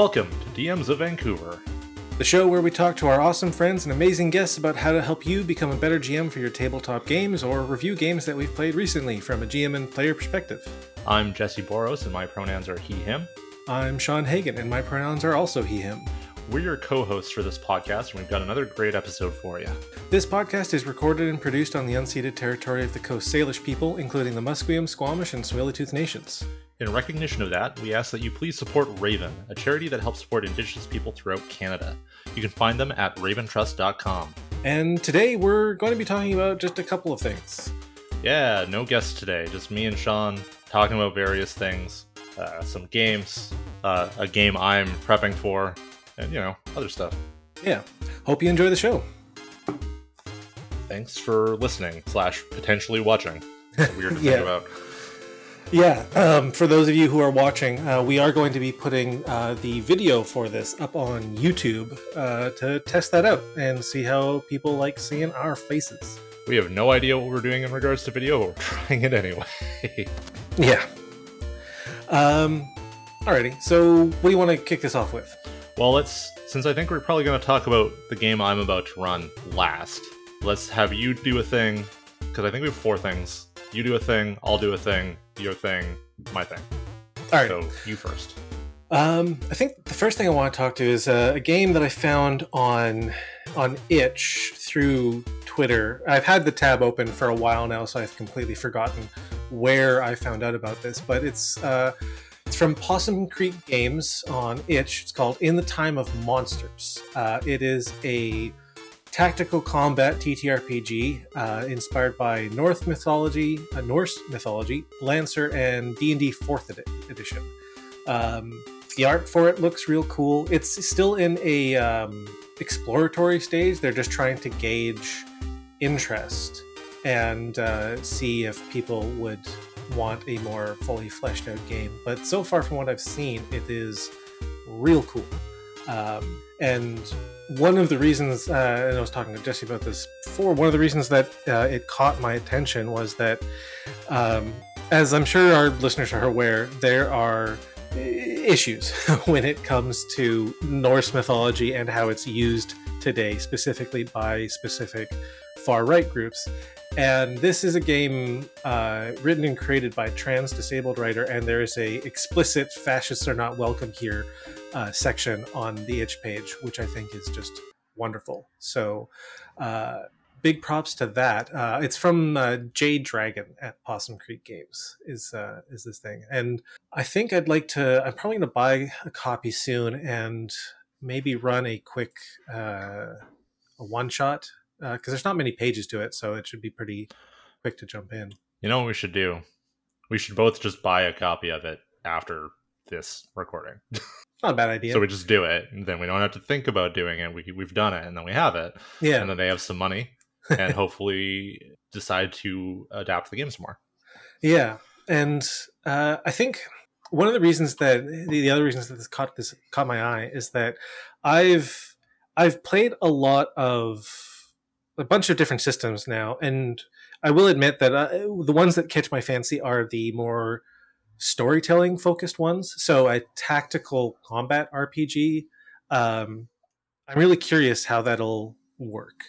Welcome to DMs of Vancouver. the show where we talk to our awesome friends and amazing guests about how to help you become a better GM for your tabletop games or review games that we've played recently from a GM and player perspective. I'm Jesse Boros, and my pronouns are he, him. I'm Sean Hagan, and my pronouns are also he, him. We're your co hosts for this podcast, and we've got another great episode for you. This podcast is recorded and produced on the unceded territory of the Coast Salish people, including the Musqueam, Squamish, and Tsleil-Waututh nations. In recognition of that, we ask that you please support Raven, a charity that helps support Indigenous people throughout Canada. You can find them at raventrust.com. And today we're going to be talking about just a couple of things. Yeah, no guests today, just me and Sean talking about various things, uh, some games, uh, a game I'm prepping for, and you know, other stuff. Yeah. Hope you enjoy the show. Thanks for listening slash potentially watching. It's weird to Yeah. think about. Yeah, um, for those of you who are watching, uh, we are going to be putting uh, the video for this up on YouTube uh, to test that out and see how people like seeing our faces. We have no idea what we're doing in regards to video, but we're trying it anyway. Yeah. Um, alrighty, so what do you want to kick this off with? well, let's since I think we're probably going to talk about the game I'm about to run last. Let's have you do a thing because I think we have four things. You do a thing, I'll do a thing, your thing, my thing. Alright, So you first. um, I think the first thing I want to talk to is uh, a game that I found on on itch through Twitter. I've had the tab open for a while now, so I've completely forgotten where I found out about this. But it's uh, it's from Possum Creek Games on itch. It's called In the Time of Monsters. Uh, it is a tactical combat TTRPG uh, inspired by North mythology, uh, Norse mythology, Lancer, and D and D Fourth edi- Edition. Um, the art for it looks real cool. It's still in a um, exploratory stage. They're just trying to gauge interest and uh, see if people would want a more fully fleshed out game. But so far, from what I've seen, it is real cool. Um, and one of the reasons, uh, and I was talking to Jesse about this before, one of the reasons that uh, it caught my attention was that, um, as I'm sure our listeners are aware, there are issues when it comes to Norse mythology and how it's used today, specifically by specific far right groups. And this is a game uh, written and created by trans disabled writer, and there is a explicit "fascists are not welcome here" uh, section on the itch page, which I think is just wonderful. So, uh, big props to that. Uh, it's from uh, Jade Dragon at Possum Creek Games. Is uh, is this thing? And I think I'd like to. I'm probably going to buy a copy soon and maybe run a quick uh, a one shot because there's not many pages to it, so it should be pretty quick to jump in. You know what we should do? We should both just buy a copy of it after this recording. Not a bad idea. So we just do it, and then we don't have to think about doing it. We we've done it, and then we have it, yeah, and then they have some money, and hopefully decide to adapt the game some more. Yeah, and uh, I think one of the reasons that the, the other reasons that this caught this caught my eye is that I've I've played a lot of a bunch of different systems now, and I will admit that uh, the ones that catch my fancy are the more storytelling focused ones. So a tactical combat RPG. Um, I'm really curious how that'll work.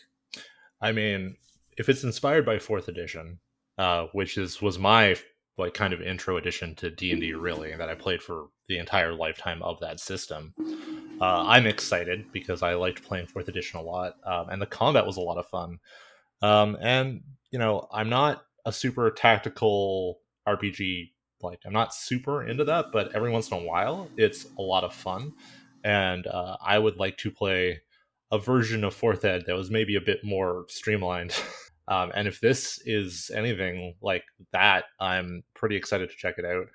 I mean, if it's inspired by fourth edition, uh, which is was my like kind of intro edition to D and D, really, that I played for the entire lifetime of that system. Uh, I'm excited because I liked playing fourth edition a lot, um, and the combat was a lot of fun. Um, and you know, I'm not a super tactical RPG. Like, I'm not super into that, but every once in a while, it's a lot of fun. And uh, I would like to play a version of fourth ed that was maybe a bit more streamlined. Um, and if this is anything like that i'm pretty excited to check it out.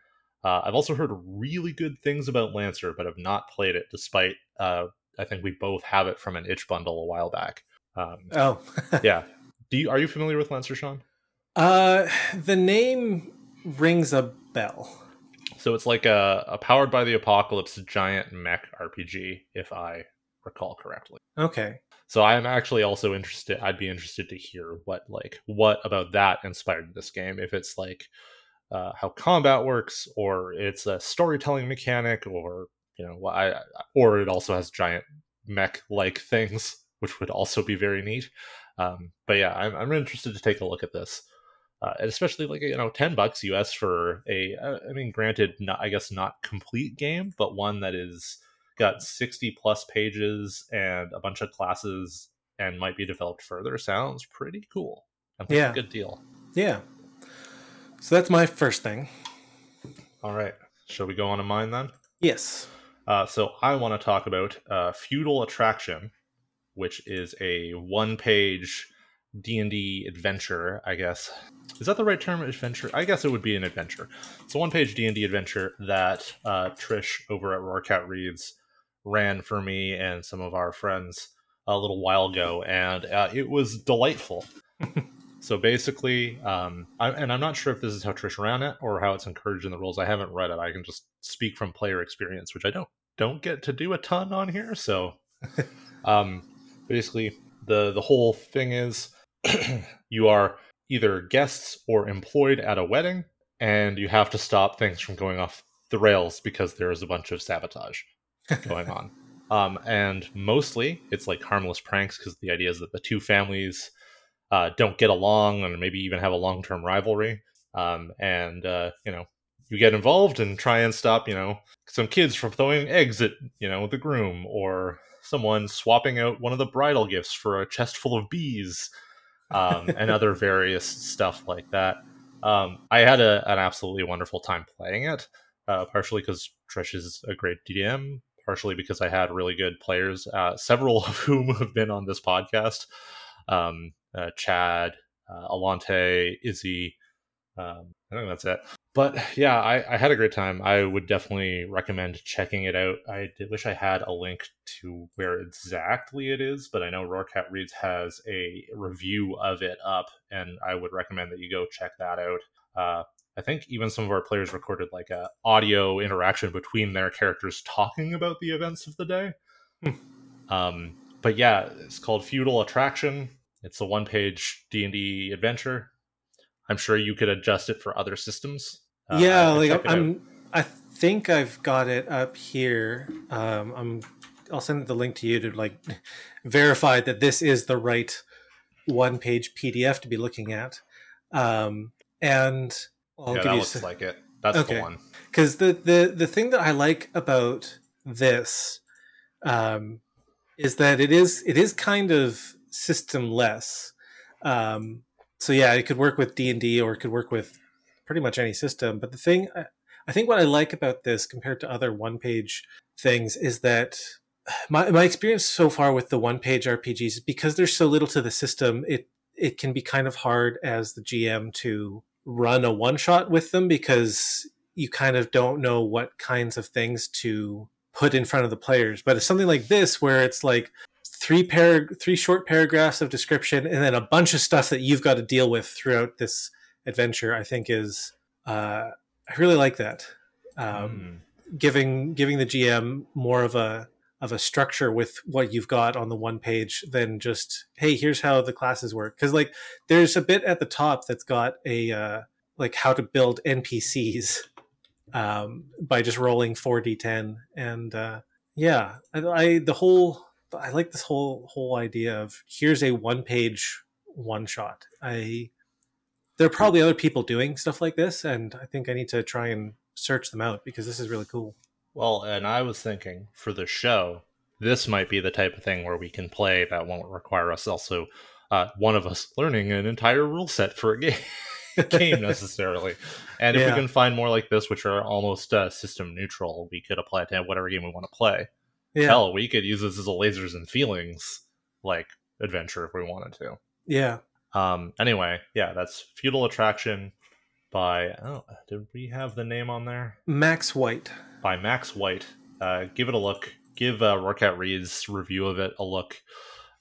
Uh, i've also heard really good things about lancer but have not played it despite uh, i think we both have it from an itch bundle a while back. Um, Oh, yeah. Do you are you familiar with lancer sean? Uh, the name rings a bell. so it's like a, a powered by the apocalypse giant mech rpg if i recall correctly Okay. So I'm actually also interested. I'd be interested to hear what like what about that inspired this game. If it's like uh, how combat works, or it's a storytelling mechanic, or you know, I or it also has giant mech like things, which would also be very neat. Um, but yeah, I'm, I'm interested to take a look at this, uh, and especially like you know, ten bucks US for a. Uh, mean, granted, not, I guess not complete game, but one that is got 60 plus pages and a bunch of classes and might be developed further. Sounds pretty cool. yeah, good deal. Yeah. So that's my first thing. All right. Shall we go on to mine then? Yes. Uh, so I want to talk about uh, Feudal Attraction, which is a one-page D and D adventure. I guess is that the right term? Adventure? I guess it would be an adventure. It's a one-page D and D adventure that uh, Trish over at Roarcat Reads ran for me and some of our friends a little while ago, and uh, it was delightful. So basically, um, I, and I'm not sure if this is how Trish ran it or how it's encouraged in the rules. I haven't read it. I can just speak from player experience, which I don't don't get to do a ton on here. So, um, basically, the the whole thing is you are either guests or employed at a wedding, and you have to stop things from going off the rails because there is a bunch of sabotage going on. Um, and mostly it's like harmless pranks because the idea is that the two families uh, don't get along and maybe even have a long term rivalry. Um, and, uh, you know, you get involved and try and stop, you know, some kids from throwing eggs at, you know, the groom or someone swapping out one of the bridal gifts for a chest full of bees um, and other various stuff like that. Um, I had a, an absolutely wonderful time playing it, uh, partially because Trish is a great DM, partially because I had really good players, uh, several of whom have been on this podcast um, uh, Chad, uh, Alante, Izzy. Um, I think that's it. But yeah, I, I, had a great time. I would definitely recommend checking it out. I did, wish I had a link to where exactly it is, but I know Roarcat Reads has a review of it up, and I would recommend that you go check that out. Uh, I think even some of our players recorded like a audio interaction between their characters talking about the events of the day. Hmm. um, but yeah, it's called Feudal Attraction. It's a one-page D and D adventure. I'm sure you could adjust it for other systems. Uh, yeah, like I'm. I think I've got it up here. Um, I'm. I'll send the link to you to like verify that this is the right one-page PDF to be looking at. Um, and I'll yeah, give that you looks some... like it. That's okay. the one. Because the the the thing that I like about this um, is that it is it is kind of systemless. Um, so yeah, it could work with D and D or it could work with pretty much any system. But the thing I, think what I like about this compared to other one page things is that my my experience so far with the one page RPGs because there's so little to the system, it it can be kind of hard as the GM to run a one shot with them because you kind of don't know what kinds of things to put in front of the players. But it's something like this where it's like three par- three short paragraphs of description and then a bunch of stuff that you've got to deal with throughout this adventure. I think is uh, I really like that. Um, mm. Giving giving the GM more of a of a structure with what you've got on the one page than just hey here's how the classes work because like there's a bit at the top that's got a uh, like how to build npcs um, by just rolling 4d10 and uh, yeah I, I, the whole i like this whole whole idea of here's a one page one shot i there are probably other people doing stuff like this and i think i need to try and search them out because this is really cool well and i was thinking for the show this might be the type of thing where we can play that won't require us also uh, one of us learning an entire rule set for a game game necessarily. And if we can find more like this, which are almost uh, system neutral, we could apply it to whatever game we want to play. Yeah. Hell, we could use this as a lasers and feelings like adventure if we wanted to. Yeah. Um. Anyway, yeah, that's Feudal Attraction by. Oh, did we have the name on there? Max White. By Max White. Uh, give it a look. Give uh, Roarcat Reads review of it a look.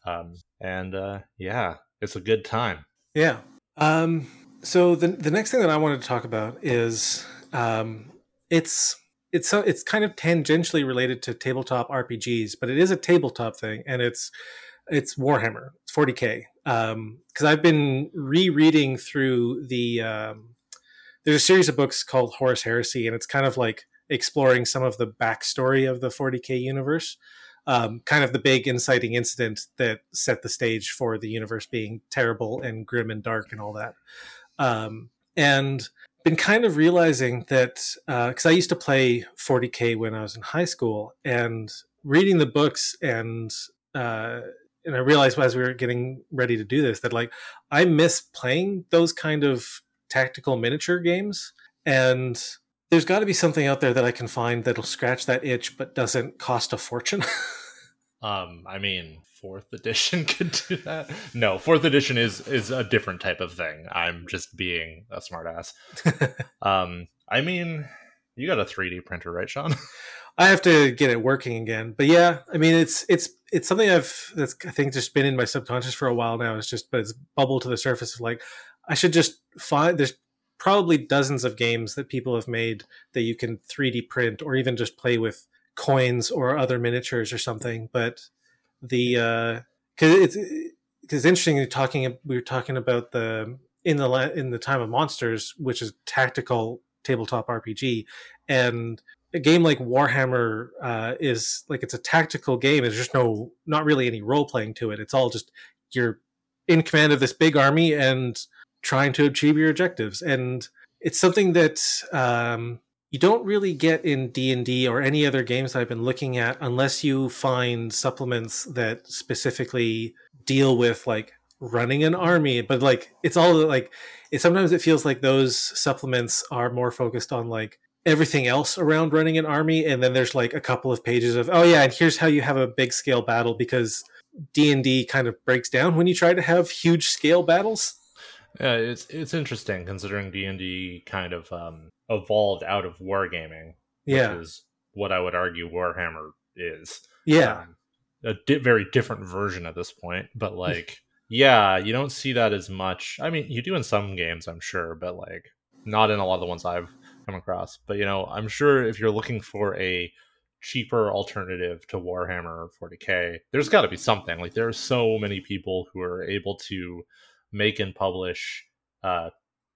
Um, and uh, yeah, it's a good time. Yeah. Um, so the the next thing that I wanted to talk about is um, it's it's so it's kind of tangentially related to tabletop RPGs, but it is a tabletop thing, and it's it's Warhammer. It's 40k. Because um, I've been rereading through the um, there's a series of books called Horus Heresy, and it's kind of like exploring some of the backstory of the 40k universe. Um, kind of the big inciting incident that set the stage for the universe being terrible and grim and dark and all that. Um, and been kind of realizing that uh, because uh, I used to play 40k when I was in high school, and reading the books and uh, and I realized as we were getting ready to do this that like I miss playing those kind of tactical miniature games and there's got to be something out there that I can find that'll scratch that itch but doesn't cost a fortune. um, I mean, fourth edition could do that. No, fourth edition is is a different type of thing. I'm just being a smartass. um, I mean, you got a 3D printer, right, Sean? I have to get it working again. But yeah, I mean, it's it's it's something I've that's I think just been in my subconscious for a while now. It's just but it's bubbled to the surface of like I should just find there's probably dozens of games that people have made that you can 3D print or even just play with coins or other miniatures or something. But the uh because it's because interesting talking we were talking about the in the in the time of monsters which is tactical tabletop rpg and a game like Warhammer uh, is like it's a tactical game. There's just no, not really any role playing to it. It's all just you're in command of this big army and trying to achieve your objectives. And it's something that um, you don't really get in D and D or any other games that I've been looking at, unless you find supplements that specifically deal with like running an army. But like it's all like it. Sometimes it feels like those supplements are more focused on like everything else around running an army and then there's like a couple of pages of oh yeah and here's how you have a big scale battle because d&d kind of breaks down when you try to have huge scale battles. Yeah it's it's interesting considering d&d kind of um, evolved out of wargaming yeah. which is what i would argue warhammer is. Yeah. Um, a di- very different version at this point but like yeah you don't see that as much. I mean you do in some games i'm sure but like not in a lot of the ones i've come across. But you know, I'm sure if you're looking for a cheaper alternative to Warhammer 40k, there's got to be something. Like there are so many people who are able to make and publish uh,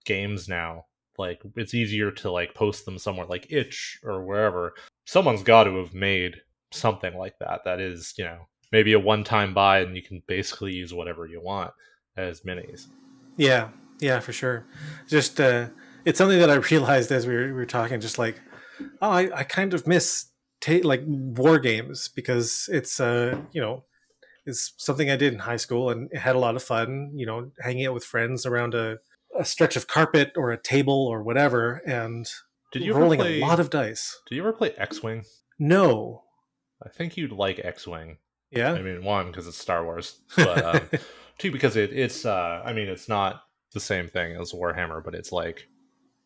games now. Like it's easier to like post them somewhere like itch or wherever. Someone's got to have made something like that. That is, you know, maybe a one-time buy, and you can basically use whatever you want as minis. Yeah, yeah, for sure. Just uh, it's something that I realized as we were, we were talking, just like, oh, I, I kind of miss ta- like war games because it's uh you know it's something I did in high school and it had a lot of fun. You know, hanging out with friends around a, a stretch of carpet or a table or whatever, and did you rolling play, a lot of dice. Did you ever play X Wing? No. I think you'd like X Wing. Yeah. I mean, one because it's Star Wars, but um, two because it, it's. Uh, I mean, it's not the same thing as Warhammer, but it's like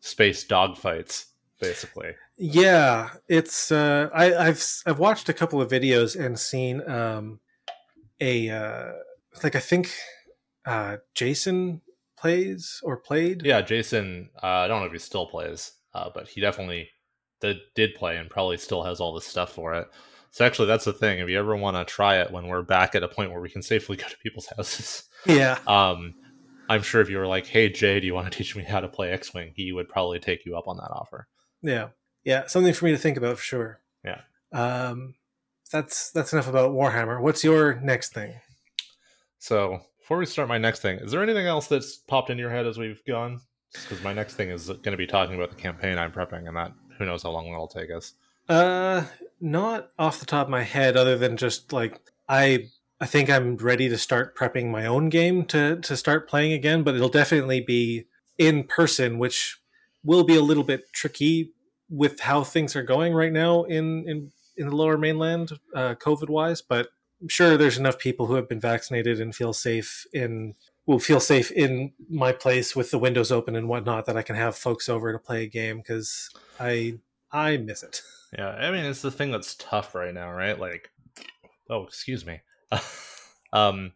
space dogfights, basically. Yeah, it's. Uh, I, I've I've watched a couple of videos and seen um, a uh, like I think uh, Jason plays or played. Yeah, Jason. Uh, I don't know if he still plays, uh, but he definitely did, did play and probably still has all the stuff for it. So actually, that's the thing. If you ever want to try it when we're back at a point where we can safely go to people's houses, yeah, um, I'm sure if you were like, "Hey Jay, do you want to teach me how to play X-wing?" he would probably take you up on that offer. Yeah, yeah, something for me to think about for sure. Yeah. Um, that's that's enough about Warhammer. What's your next thing? So before we start my next thing, is there anything else that's popped into your head as we've gone? Because my next thing is going to be talking about the campaign I'm prepping, and that who knows how long that'll take us. Uh, not off the top of my head, other than just like I I think I'm ready to start prepping my own game to to start playing again, but it'll definitely be in person, which will be a little bit tricky with how things are going right now in in in the lower mainland, uh, COVID wise. But I'm sure there's enough people who have been vaccinated and feel safe in will feel safe in my place with the windows open and whatnot that I can have folks over to play a game because I I miss it. Yeah, I mean it's the thing that's tough right now, right? Like, oh, excuse me. um,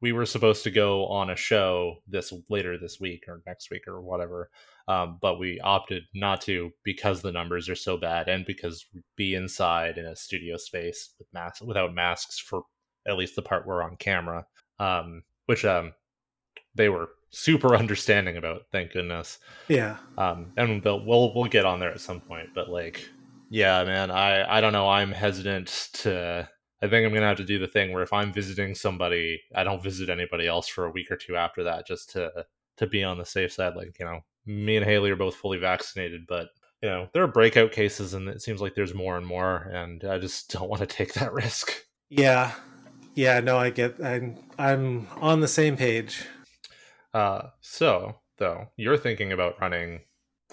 we were supposed to go on a show this later this week or next week or whatever, um, but we opted not to because the numbers are so bad and because be inside in a studio space with masks without masks for at least the part we're on camera, um, which um, they were super understanding about. Thank goodness. Yeah. Um, and we'll we'll we'll get on there at some point, but like Yeah, man. I I don't know. I'm hesitant to. I think I'm gonna have to do the thing where if I'm visiting somebody, I don't visit anybody else for a week or two after that, just to to be on the safe side. Like you know, me and Haley are both fully vaccinated, but you know there are breakout cases, and it seems like there's more and more, and I just don't want to take that risk. Yeah, yeah. No, I get. I'm I'm on the same page. Uh, so though you're thinking about running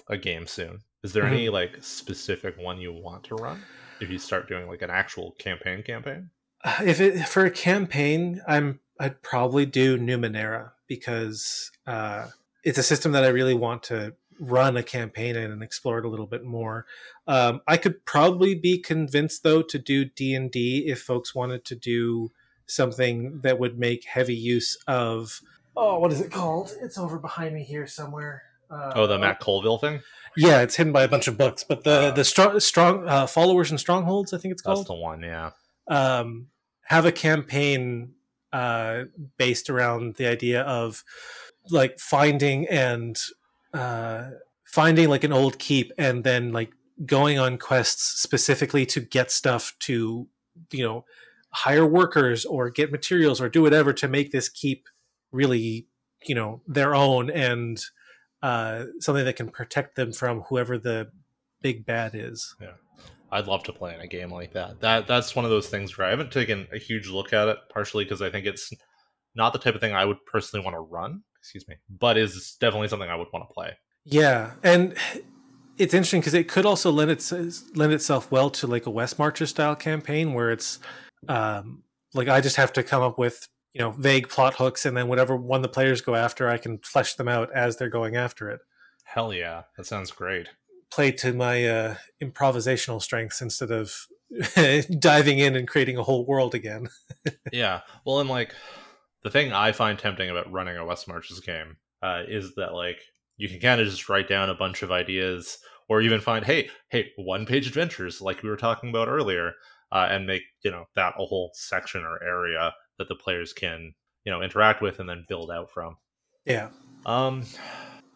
a game soon, is there mm-hmm. any like specific one you want to run if you start doing like an actual campaign campaign? Uh, if it for a campaign, I'm I'd probably do Numenera because uh, it's a system that I really want to run a campaign in and explore it a little bit more. Um, I could probably be convinced though to do D and D if folks wanted to do something that would make heavy use of oh what is it called? It's over behind me here somewhere. Uh, oh, the Matt Colville thing. Yeah, it's hidden by a bunch of books, but the uh, the strong strong uh, followers and strongholds, I think it's called. That's the one, yeah. Um, have a campaign uh, based around the idea of like finding and uh, finding like an old keep and then like going on quests specifically to get stuff to you know hire workers or get materials or do whatever to make this keep really you know their own and uh, something that can protect them from whoever the big bad is. Yeah. I'd love to play in a game like that. That that's one of those things where I haven't taken a huge look at it, partially because I think it's not the type of thing I would personally want to run. Excuse me, but is definitely something I would want to play. Yeah, and it's interesting because it could also lend its lend itself well to like a West Marches style campaign where it's um, like I just have to come up with you know vague plot hooks, and then whatever one the players go after, I can flesh them out as they're going after it. Hell yeah, that sounds great play to my uh, improvisational strengths instead of diving in and creating a whole world again. yeah. Well, and like the thing I find tempting about running a West Marches game uh, is that like you can kind of just write down a bunch of ideas or even find hey hey one page adventures like we were talking about earlier uh, and make you know that a whole section or area that the players can you know interact with and then build out from yeah um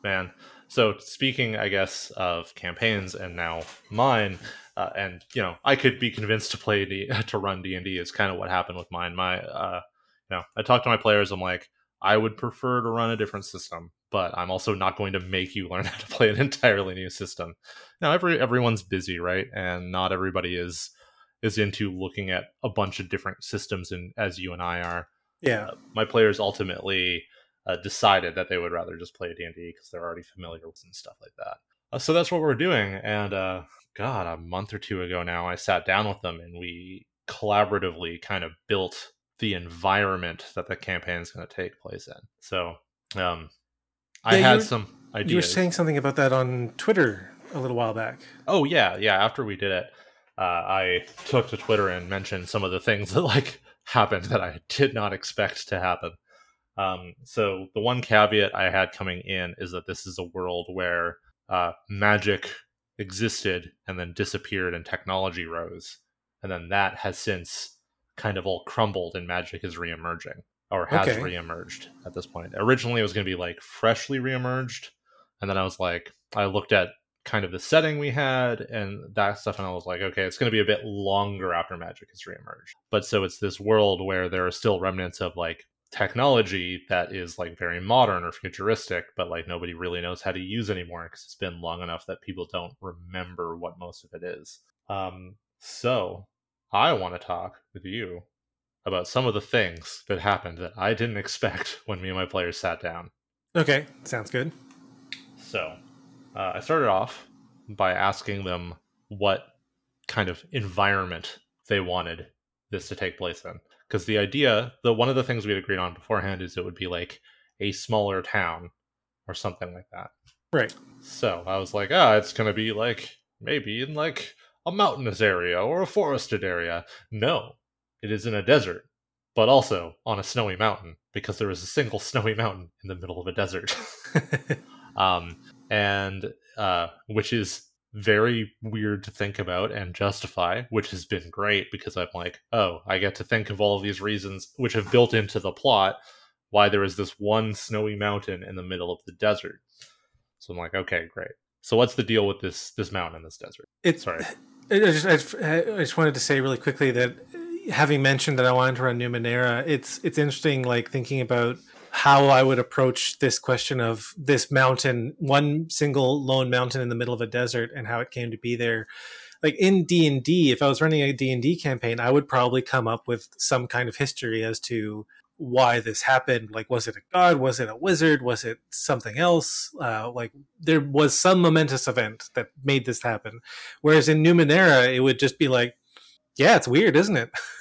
man so speaking, I guess, of campaigns and now mine, uh, and you know, I could be convinced to play D- to run D and D is kind of what happened with mine. My, uh, you know, I talked to my players. I'm like, I would prefer to run a different system, but I'm also not going to make you learn how to play an entirely new system. Now, every everyone's busy, right? And not everybody is is into looking at a bunch of different systems, and as you and I are. Yeah, uh, my players ultimately uh, decided that they would rather just play D&D because they're already familiar with and stuff like that. Uh, so that's what we're doing. And uh, God, a month or two ago now, I sat down with them and we collaboratively kind of built the environment that the campaign is going to take place in. So um, I yeah, had some ideas. You were saying something about that on Twitter a little while back. Oh yeah, yeah. After we did it, uh, I took to Twitter and mentioned some of the things that like happened that I did not expect to happen. Um, so the one caveat I had coming in is that this is a world where uh, magic existed and then disappeared and technology rose, and then that has since kind of all crumbled and magic is reemerging or has okay. reemerged at this point. Originally, it was going to be like freshly reemerged, and then I was like, I looked at kind of the setting we had and that stuff, and I was like, okay, it's going to be a bit longer after magic has reemerged. But so it's this world where there are still remnants of like technology that is like very modern or futuristic, but like nobody really knows how to use anymore because it's been long enough that people don't remember what most of it is. Um, so I want to talk with you about some of the things that happened that I didn't expect when me and my players sat down. Okay, sounds good. So uh, I started off by asking them what kind of environment they wanted this to take place in. Because the idea the one of the things we had agreed on beforehand is it would be like a smaller town or something like that. Right. So i was like ah it's gonna be like maybe in like a mountainous area or a forested area. No it is in a desert but also on a snowy mountain because there is a single snowy mountain in the middle of a desert. Um and uh which is very weird to think about and justify, which has been great because I'm like, oh, I get to think of all of these reasons which have built into the plot why there is this one snowy mountain in the middle of the desert. So I'm like, okay, great. So what's the deal with this this mountain in this desert? It's sorry. I I just, I just wanted to say really quickly that having mentioned that I wanted to run Numenera, it's it's interesting, like thinking about how I would approach this question of this mountain, one single lone mountain in the middle of a desert, and how it came to be there. Like in D and D, if I was running a D and D campaign, I would probably come up with some kind of history as to why this happened. Like, was it a god? Was it a wizard? Was it something else? Uh, like, there was some momentous event that made this happen. Whereas in Numenera, it would just be like, yeah, it's weird, isn't it?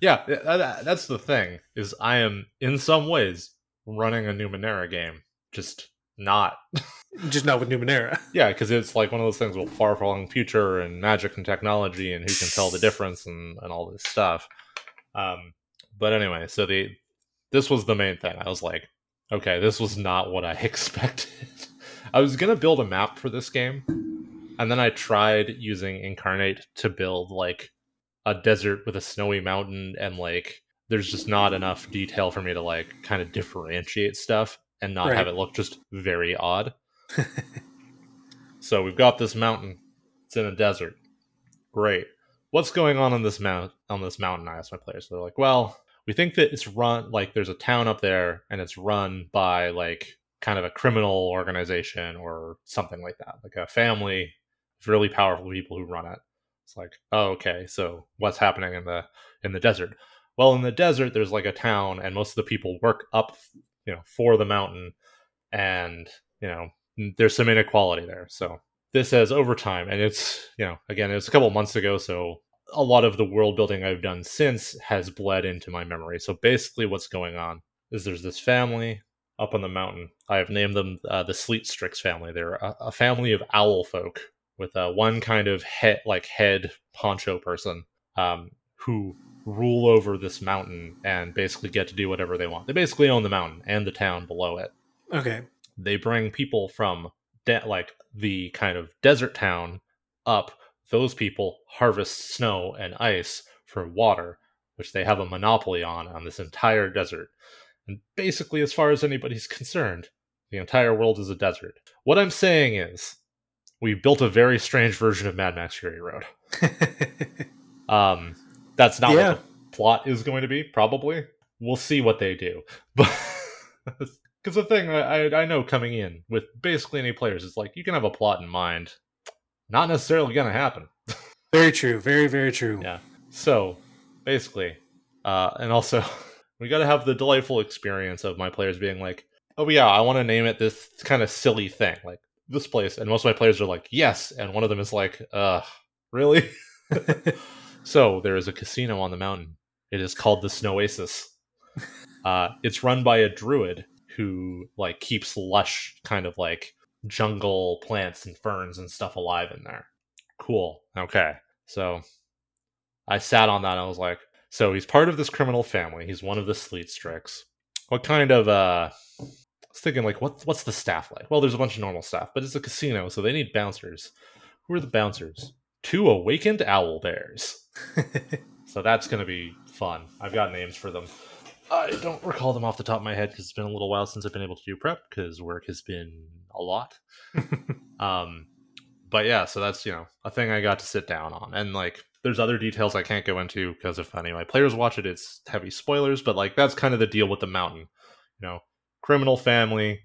yeah, that, that's the thing. Is I am in some ways running a Numenera game, just not. just not with Numenera. Yeah, because it's like one of those things with far flung future and magic and technology and who can tell the difference and, and all this stuff. Um, but anyway, so the this was the main thing. I was like, okay, this was not what I expected. I was gonna build a map for this game, and then I tried using Inkarnate to build like a desert with a snowy mountain, and like there's just not enough detail for me to like kind of differentiate stuff and not right. have it look just very odd. so we've got this mountain. It's in a desert. Great. What's going on on this mount on this mountain? I asked my players. So they're like, well, we think that it's run like there's a town up there and it's run by like kind of a criminal organization or something like that, like a family really powerful people who run it. It's like, oh, okay, so what's happening in the in the desert? Well, in the desert, there's like a town, and most of the people work up, you know, for the mountain, and you know, there's some inequality there. So this has over time, and it's you know, again, it's a couple months ago, so a lot of the world building I've done since has bled into my memory. So basically, what's going on is there's this family up on the mountain. I have named them uh, the Sleet Strix family. They're a, a, family of owl folk with uh, one kind of head, like head poncho person, um, who rule over this mountain and basically get to do whatever they want. They basically own the mountain and the town below it. Okay. They bring people from de- like the kind of desert town up those people harvest snow and ice for water, which they have a monopoly on on this entire desert. And basically, as far as anybody's concerned, the entire world is a desert. What I'm saying is, we built a very strange version of Mad Max Fury Road. um, that's not yeah. what the plot is going to be, probably. We'll see what they do. But because the thing I, I know coming in with basically any players is like you can have a plot in mind not necessarily going to happen. very true. Very, very true. Yeah. So basically, uh, and also, we got to have the delightful experience of my players being like, oh, yeah, I want to name it this kind of silly thing, like this place. And most of my players are like, yes. And one of them is like, uh, really? so there is a casino on the mountain. It is called the Snowasis. Uh, it's run by a druid who like keeps lush kind of like jungle plants and ferns and stuff alive in there. Cool. Okay. So I sat on that I was like, so he's part of this criminal family. He's one of the Sleet Strix. What kind of uh was thinking like what what's the staff like? Well, there's a bunch of normal staff, but it's a casino, so they need bouncers. Who are the bouncers? Two awakened owl bears. so that's gonna be fun. I've got names for them. I don't recall them off the top of my head because it's been a little while since I've been able to do prep because work has been a lot. um, but yeah, so that's you know a thing I got to sit down on, and like there's other details I can't go into because if any of my players watch it, it's heavy spoilers. But like that's kind of the deal with the mountain, you know, criminal family,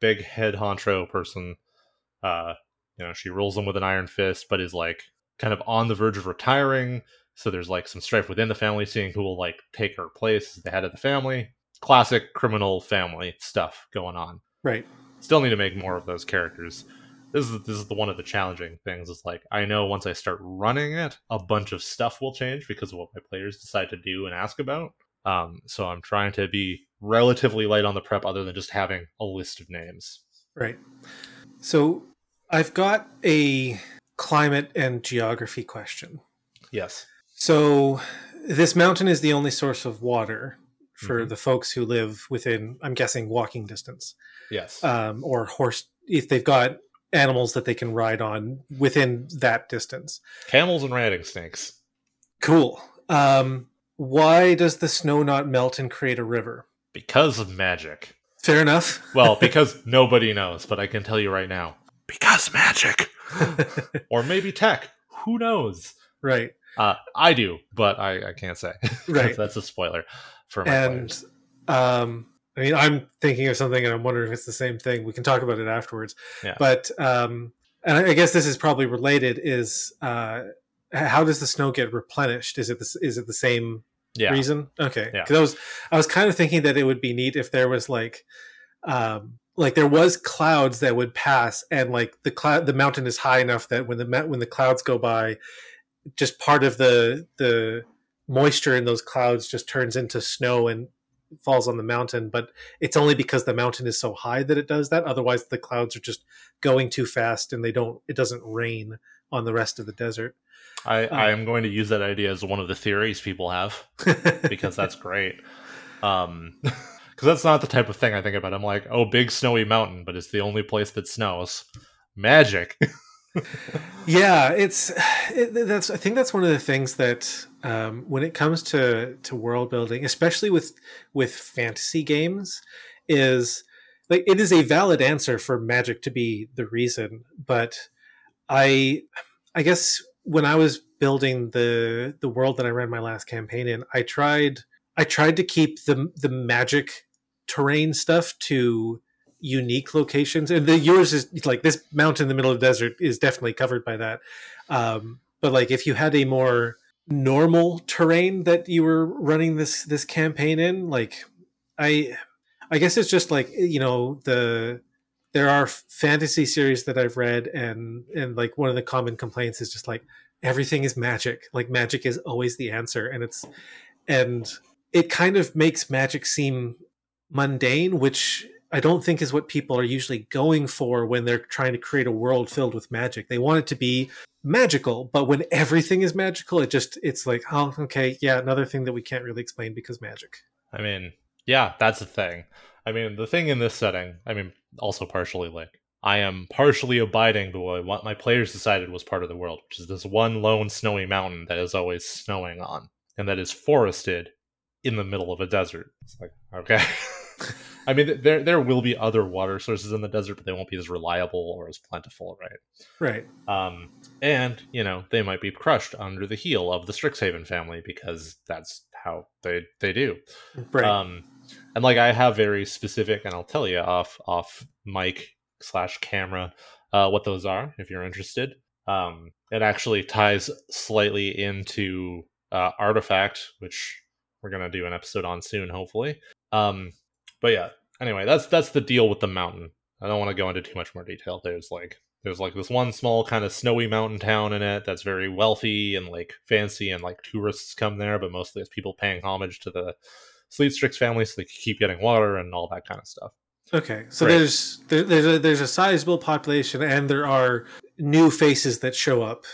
big head honcho person. Uh, you know, she rules them with an iron fist, but is like kind of on the verge of retiring so there's like some strife within the family, seeing who will like take her place as the head of the family. Classic criminal family stuff going on. Right. Still need to make more of those characters. This is this is the one of the challenging things. Is like I know once I start running it, a bunch of stuff will change because of what my players decide to do and ask about. Um, so I'm trying to be relatively light on the prep, other than just having a list of names. Right. So I've got a climate and geography question. Yes. So this mountain is the only source of water for mm-hmm. the folks who live within, I'm guessing, walking distance. Yes. Um, or horse, if they've got animals that they can ride on within that distance. Camels and riding snakes. Cool. Um, why does the snow not melt and create a river? Because of magic. Fair enough. well, because nobody knows, but I can tell you right now. Because magic. or maybe tech. Who knows? right. Uh, I do, but I, I can't say. Right. That's a spoiler for my and players. um i mean i'm thinking of something and i'm wondering if it's the same thing we can talk about it afterwards Yeah. but um and i I guess this is probably related is uh how does the snow get replenished? Is it the, is it the same Yeah. reason? Okay. Yeah. because i was i was kind of thinking that it would be neat if there was like um like there was clouds that would pass and like the cloud the mountain is high enough that when the when the clouds go by just part of the the moisture in those clouds just turns into snow and falls on the mountain but it's only because the mountain is so high that it does that. Otherwise the clouds are just going too fast and they don't it doesn't rain on the rest of the desert I, Uh, I am going to use that idea as one of the theories people have because that's great. Um, because that's not the type of thing I think about. I'm like, oh, big snowy mountain, but it's the only place that snows. Magic. yeah it's it, that's i think that's one of the things that um, when it comes to to world building especially with with fantasy games is like it is a valid answer for magic to be the reason but i i guess when i was building the the world that i ran my last campaign in i tried i tried to keep the the magic terrain stuff to unique locations. And the yours is like this mountain in the middle of the desert is definitely covered by that. Um but like if you had a more normal terrain that you were running this this campaign in like i i guess it's just like you know the there are fantasy series that i've read and and like one of the common complaints is just like everything is magic like magic is always the answer and it's and it kind of makes magic seem mundane which I don't think is what people are usually going for when they're trying to create a world filled with magic. They want it to be magical, but when everything is magical, it just it's like, oh, okay, yeah, another thing that we can't really explain because magic. I mean, yeah, that's the thing. I mean, the thing in this setting, I mean, also partially like I am partially abiding by what my players decided was part of the world, which is this one lone snowy mountain that is always snowing on and that is forested in the middle of a desert. It's like, okay. I mean, there there will be other water sources in the desert, but they won't be as reliable or as plentiful, right? Right. Um, and you know they might be crushed under the heel of the Strixhaven family because that's how they they do. Right. Um, and like I have very specific, and I'll tell you off off mic slash camera uh, what those are if you're interested. Um, it actually ties slightly into uh, artifact, which we're gonna do an episode on soon, hopefully. Um, but yeah, anyway, that's that's the deal with the mountain. I don't want to go into too much more detail. There's like there's like this one small kind of snowy mountain town in it that's very wealthy and like fancy and like tourists come there, but mostly it's people paying homage to the Sleet Strix family so they can keep getting water and all that kind of stuff. okay. So right. there's there, there's a there's a sizable population and there are new faces that show up.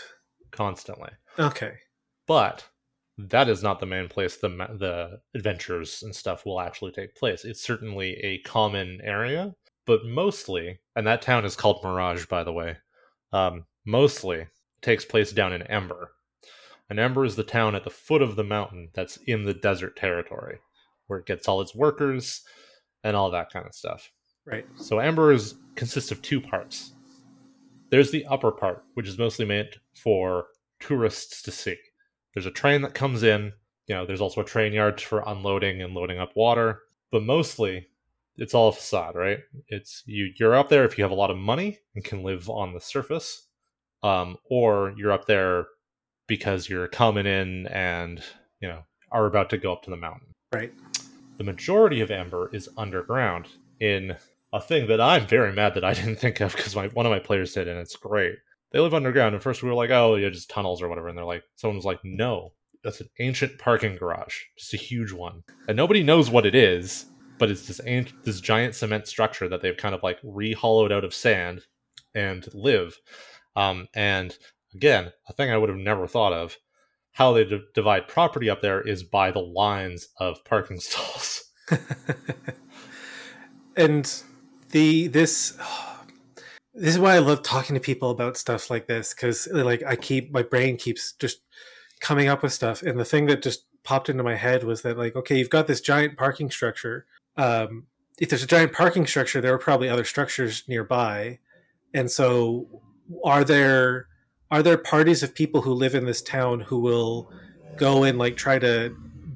Constantly. Okay. But that is not the main place the the adventures and stuff will actually take place. It's certainly a common area, but mostly, and that town is called Mirage, by the way. Um, mostly takes place down in Ember, and Ember is the town at the foot of the mountain that's in the desert territory, where it gets all its workers and all that kind of stuff. Right. So Ember is consists of two parts. There's the upper part, which is mostly meant for tourists to see. There's a train that comes in. You know, there's also a train yard for unloading and loading up water. But mostly, it's all a facade, right? It's you. You're up there if you have a lot of money and can live on the surface, um, or you're up there because you're coming in and you know are about to go up to the mountain. Right. The majority of Ember is underground in a thing that I'm very mad that I didn't think of because my one of my players did, and it's great. They live underground. At first, we were like, "Oh, yeah, just tunnels or whatever," and they're like, "Someone was like, no, that's an ancient parking garage, just a huge one, and nobody knows what it is, but it's this an- this giant cement structure that they've kind of like re-hollowed out of sand and live. Um, and again, a thing I would have never thought of. How they d- divide property up there is by the lines of parking stalls. and the this this is why I love talking to people about stuff like this because like I keep my brain keeps just coming up with stuff. And the thing that just popped into my head was that like okay you've got this giant parking structure. Um, if there's a giant parking structure there are probably other structures nearby. And so are there are there parties of people who live in this town who will go and like try to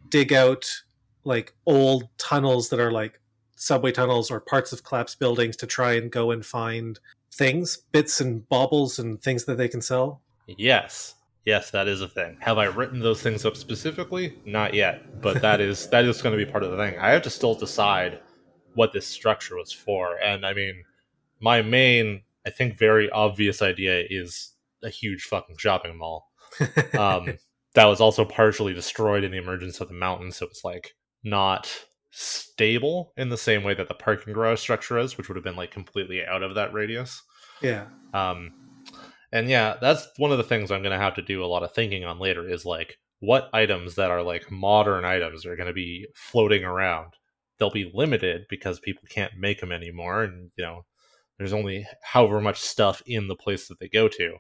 dig out like old tunnels that are like subway tunnels or parts of collapsed buildings to try and go and find things, bits and baubles and things that they can sell? Yes. Yes, that is a thing. Have I written those things up specifically? Not yet, but that is that is going to be part of the thing. I have to still decide what this structure was for. And I mean, my main, I think, very obvious idea is a huge fucking shopping mall. Um, that was also partially destroyed in the emergence of the mountain, so it's like not stable in the same way that the parking garage structure is, which would have been like completely out of that radius. Yeah. Um, and yeah, that's one of the things I'm going to have to do a lot of thinking on later is like what items that are like modern items are going to be floating around. They'll be limited because people can't make them anymore, and you know, there's only however much stuff in the place that they go to.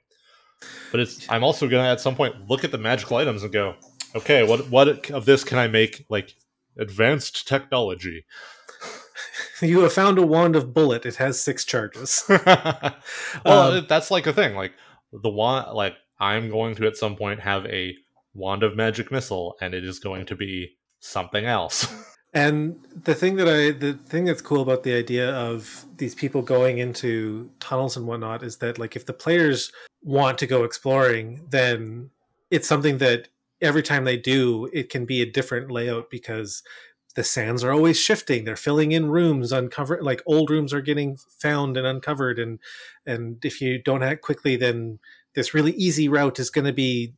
But it's I'm also going to at some point look at the magical items and go, okay, what what of this can I make like advanced technology? you have found a wand of bullet. It has six charges. well, um, that's like a thing. Like the wand, like I'm going to at some point have a wand of magic missile, and it is going to be something else. and the thing that I, the thing that's cool about the idea of these people going into tunnels and whatnot is that, like, if the players want to go exploring, then it's something that every time they do, it can be a different layout because the sands are always shifting. They're filling in rooms uncovered like old rooms are getting found and uncovered. And and if you don't act quickly then this really easy route is going to be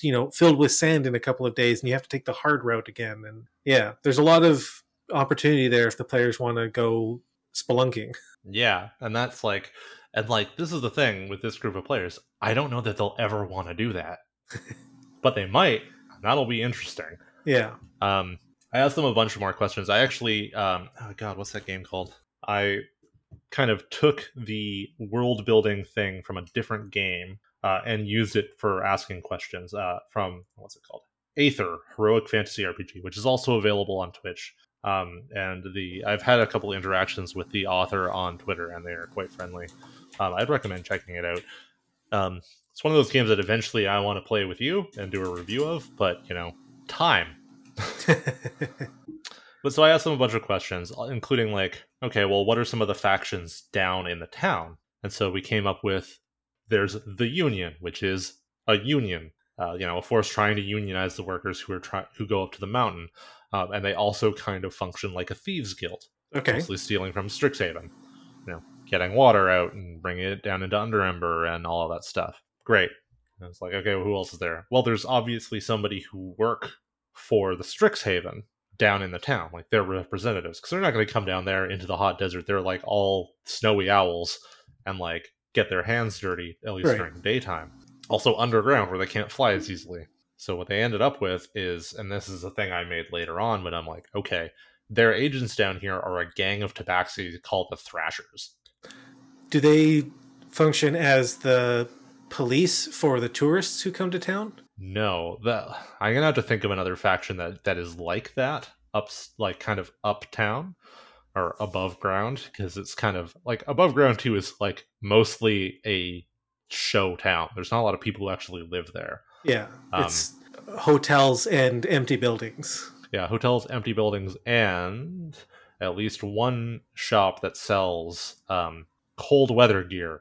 you know filled with sand in a couple of days and you have to take the hard route again and yeah there's a lot of opportunity there if the players want to go spelunking yeah and that's like and like this is the thing with this group of players i don't know that they'll ever want to do that but they might that'll be interesting yeah um I asked them a bunch of more questions. I actually, um, oh god, what's that game called? I kind of took the world building thing from a different game uh, and used it for asking questions uh, from what's it called? Aether Heroic Fantasy RPG, which is also available on Twitch. Um, and the I've had a couple interactions with the author on Twitter, and they are quite friendly. Um, I'd recommend checking it out. Um, it's one of those games that eventually I want to play with you and do a review of, but you know, time but so I asked them a bunch of questions, uh, including like, okay, well, what are some of the factions down in the town? And so we came up with there's the Union, which is a union, uh, you know, a force trying to unionize the workers who are trying who go up to the mountain, um, and they also kind of function like a thieves guild, okay, mostly stealing from Strixhaven, you know, getting water out and bringing it down into Underember and all of that stuff. Great. And it's like, okay, well, who else is there? Well, there's obviously somebody who work for the Strixhaven down in the town, like their representatives, because they're not going to come down there into the hot desert. They're like all snowy owls and like get their hands dirty at least right. during the daytime. Also underground where they can't fly as easily. So what they ended up with is, and this is a thing I made later on, but I'm like, okay, their agents down here are a gang of tabaxi called the Thrashers. Do they function as the police for the tourists who come to town? No, that I'm gonna have to think of another faction that that is like that, up like kind of uptown or above ground, because it's kind of like above ground too is like mostly a show town. There's not a lot of people who actually live there. Yeah, um, it's hotels and empty buildings. Yeah, hotels, empty buildings, and at least one shop that sells um, cold weather gear.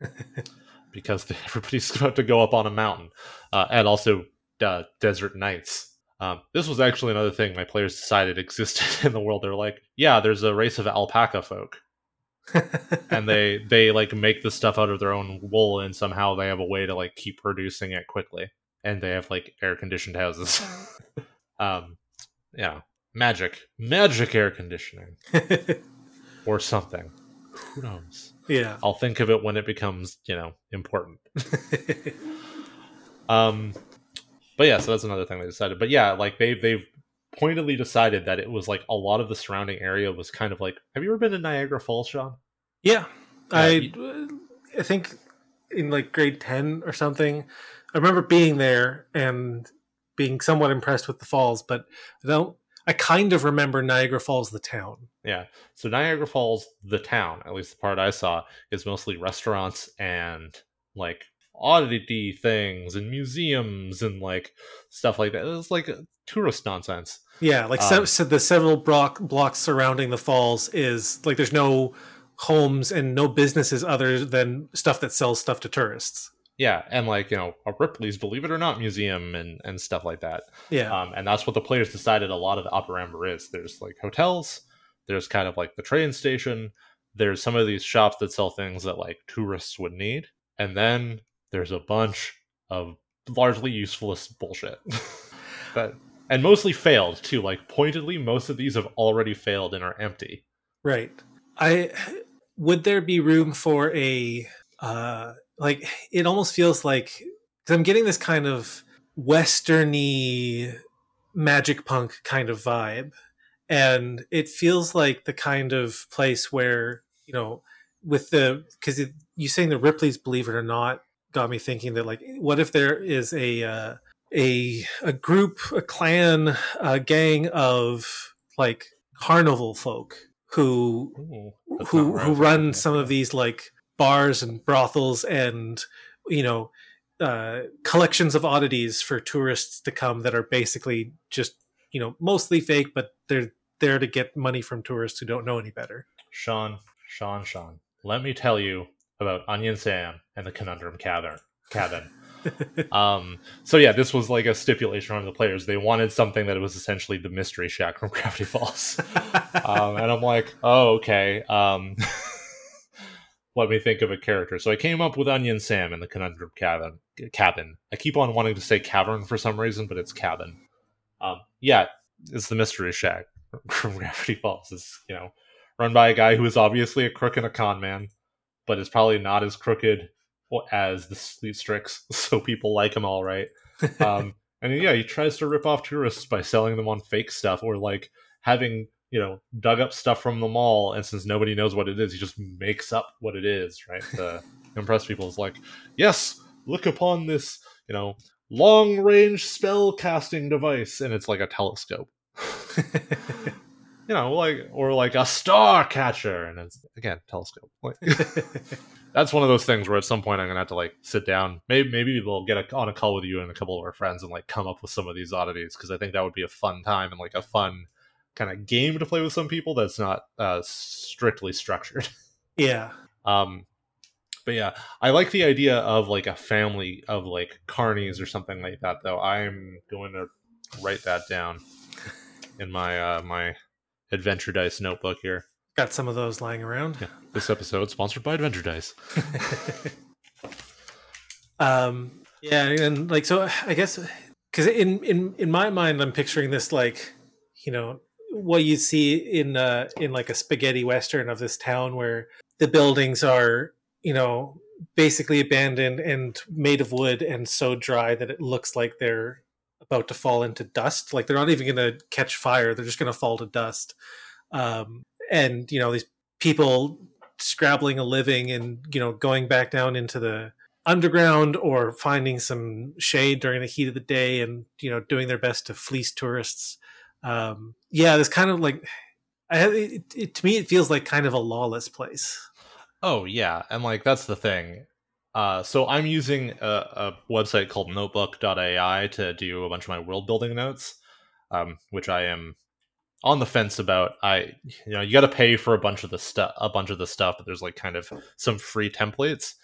because everybody's about to go up on a mountain, uh, and also uh, desert nights. Um, this was actually another thing my players decided existed in the world. They're like, yeah, there's a race of alpaca folk, and they they like make the stuff out of their own wool, and somehow they have a way to like keep producing it quickly, and they have like air conditioned houses. um, yeah, magic, magic air conditioning, or something. Who knows? Yeah. I'll think of it when it becomes, you know, important. um but yeah, so that's another thing they decided. But yeah, like they they've pointedly decided that it was like a lot of the surrounding area was kind of like have you ever been to Niagara Falls, Sean? Yeah. yeah I you, I think in like grade 10 or something. I remember being there and being somewhat impressed with the falls, but I don't I kind of remember Niagara Falls, the town. Yeah. So Niagara Falls, the town, at least the part I saw, is mostly restaurants and like oddity things and museums and like stuff like that. It's like tourist nonsense. Yeah, like um, so, so the several block blocks surrounding the falls is like there's no homes and no businesses other than stuff that sells stuff to tourists. Yeah, and like you know a Ripley's Believe It or Not museum and and stuff like that. Yeah, um, and that's what the players decided. A lot of the Upper Amber is there's like hotels, there's kind of like the train station, there's some of these shops that sell things that like tourists would need, and then there's a bunch of largely useless bullshit that and mostly failed too. Like pointedly, most of these have already failed and are empty. Right. I would there be room for a uh like it almost feels like because I'm getting this kind of westerny magic punk kind of vibe, and it feels like the kind of place where you know with the because you saying the Ripley's believe it or not got me thinking that like what if there is a uh, a a group a clan a gang of like carnival folk who Ooh, who who run some of these like bars and brothels and you know uh, collections of oddities for tourists to come that are basically just you know mostly fake, but they're there to get money from tourists who don't know any better. Sean, Sean, Sean, let me tell you about Onion Sam and the Conundrum Cabin. Cabin. um, so yeah, this was like a stipulation on the players. They wanted something that was essentially the mystery shack from Gravity Falls. um, and I'm like, oh, okay. Um, let me think of a character. So I came up with Onion Sam in the Conundrum Cabin. Cabin. I keep on wanting to say cavern for some reason, but it's cabin. Um, yeah, it's the Mystery Shack from Gravity Falls. It's you know run by a guy who is obviously a crook and a con man, but it's probably not as crooked as the Sleet Strix, so people like him all right. Um, and yeah, he tries to rip off tourists by selling them on fake stuff or like having you know, dug up stuff from the mall, and since nobody knows what it is, he just makes up what it is, right? To impress people is like, yes, look upon this, you know, long range spell casting device, and it's like a telescope. You know, like or like a star catcher, and it's again telescope. That's one of those things where at some point I'm gonna have to like sit down. Maybe maybe we'll get a, on a call with you and a couple of our friends and like come up with some of these oddities because I think that would be a fun time and like a fun kind of game to play with some people that's not uh, strictly structured. Yeah. Um, but yeah, I like the idea of like a family of like carnies or something like that. Though I'm going to write that down in my uh, my adventure dice notebook here. Got some of those lying around. Yeah. This episode sponsored by Adventure Dice. um. Yeah, and like so, I guess because in in in my mind, I'm picturing this like you know what you see in uh in like a spaghetti western of this town where the buildings are you know basically abandoned and made of wood and so dry that it looks like they're about to fall into dust like they're not even going to catch fire they're just going to fall to dust um, and you know these people scrabbling a living and you know going back down into the underground or finding some shade during the heat of the day and you know doing their best to fleece tourists um, yeah, this kind of like, I, it, it, to me, it feels like kind of a lawless place. Oh yeah, and like that's the thing. Uh, so I'm using a, a, website called Notebook.ai to do a bunch of my world building notes, um, which I am on the fence about. I you know you got to pay for a bunch of the stuff, a bunch of the stuff, but there's like kind of some free templates,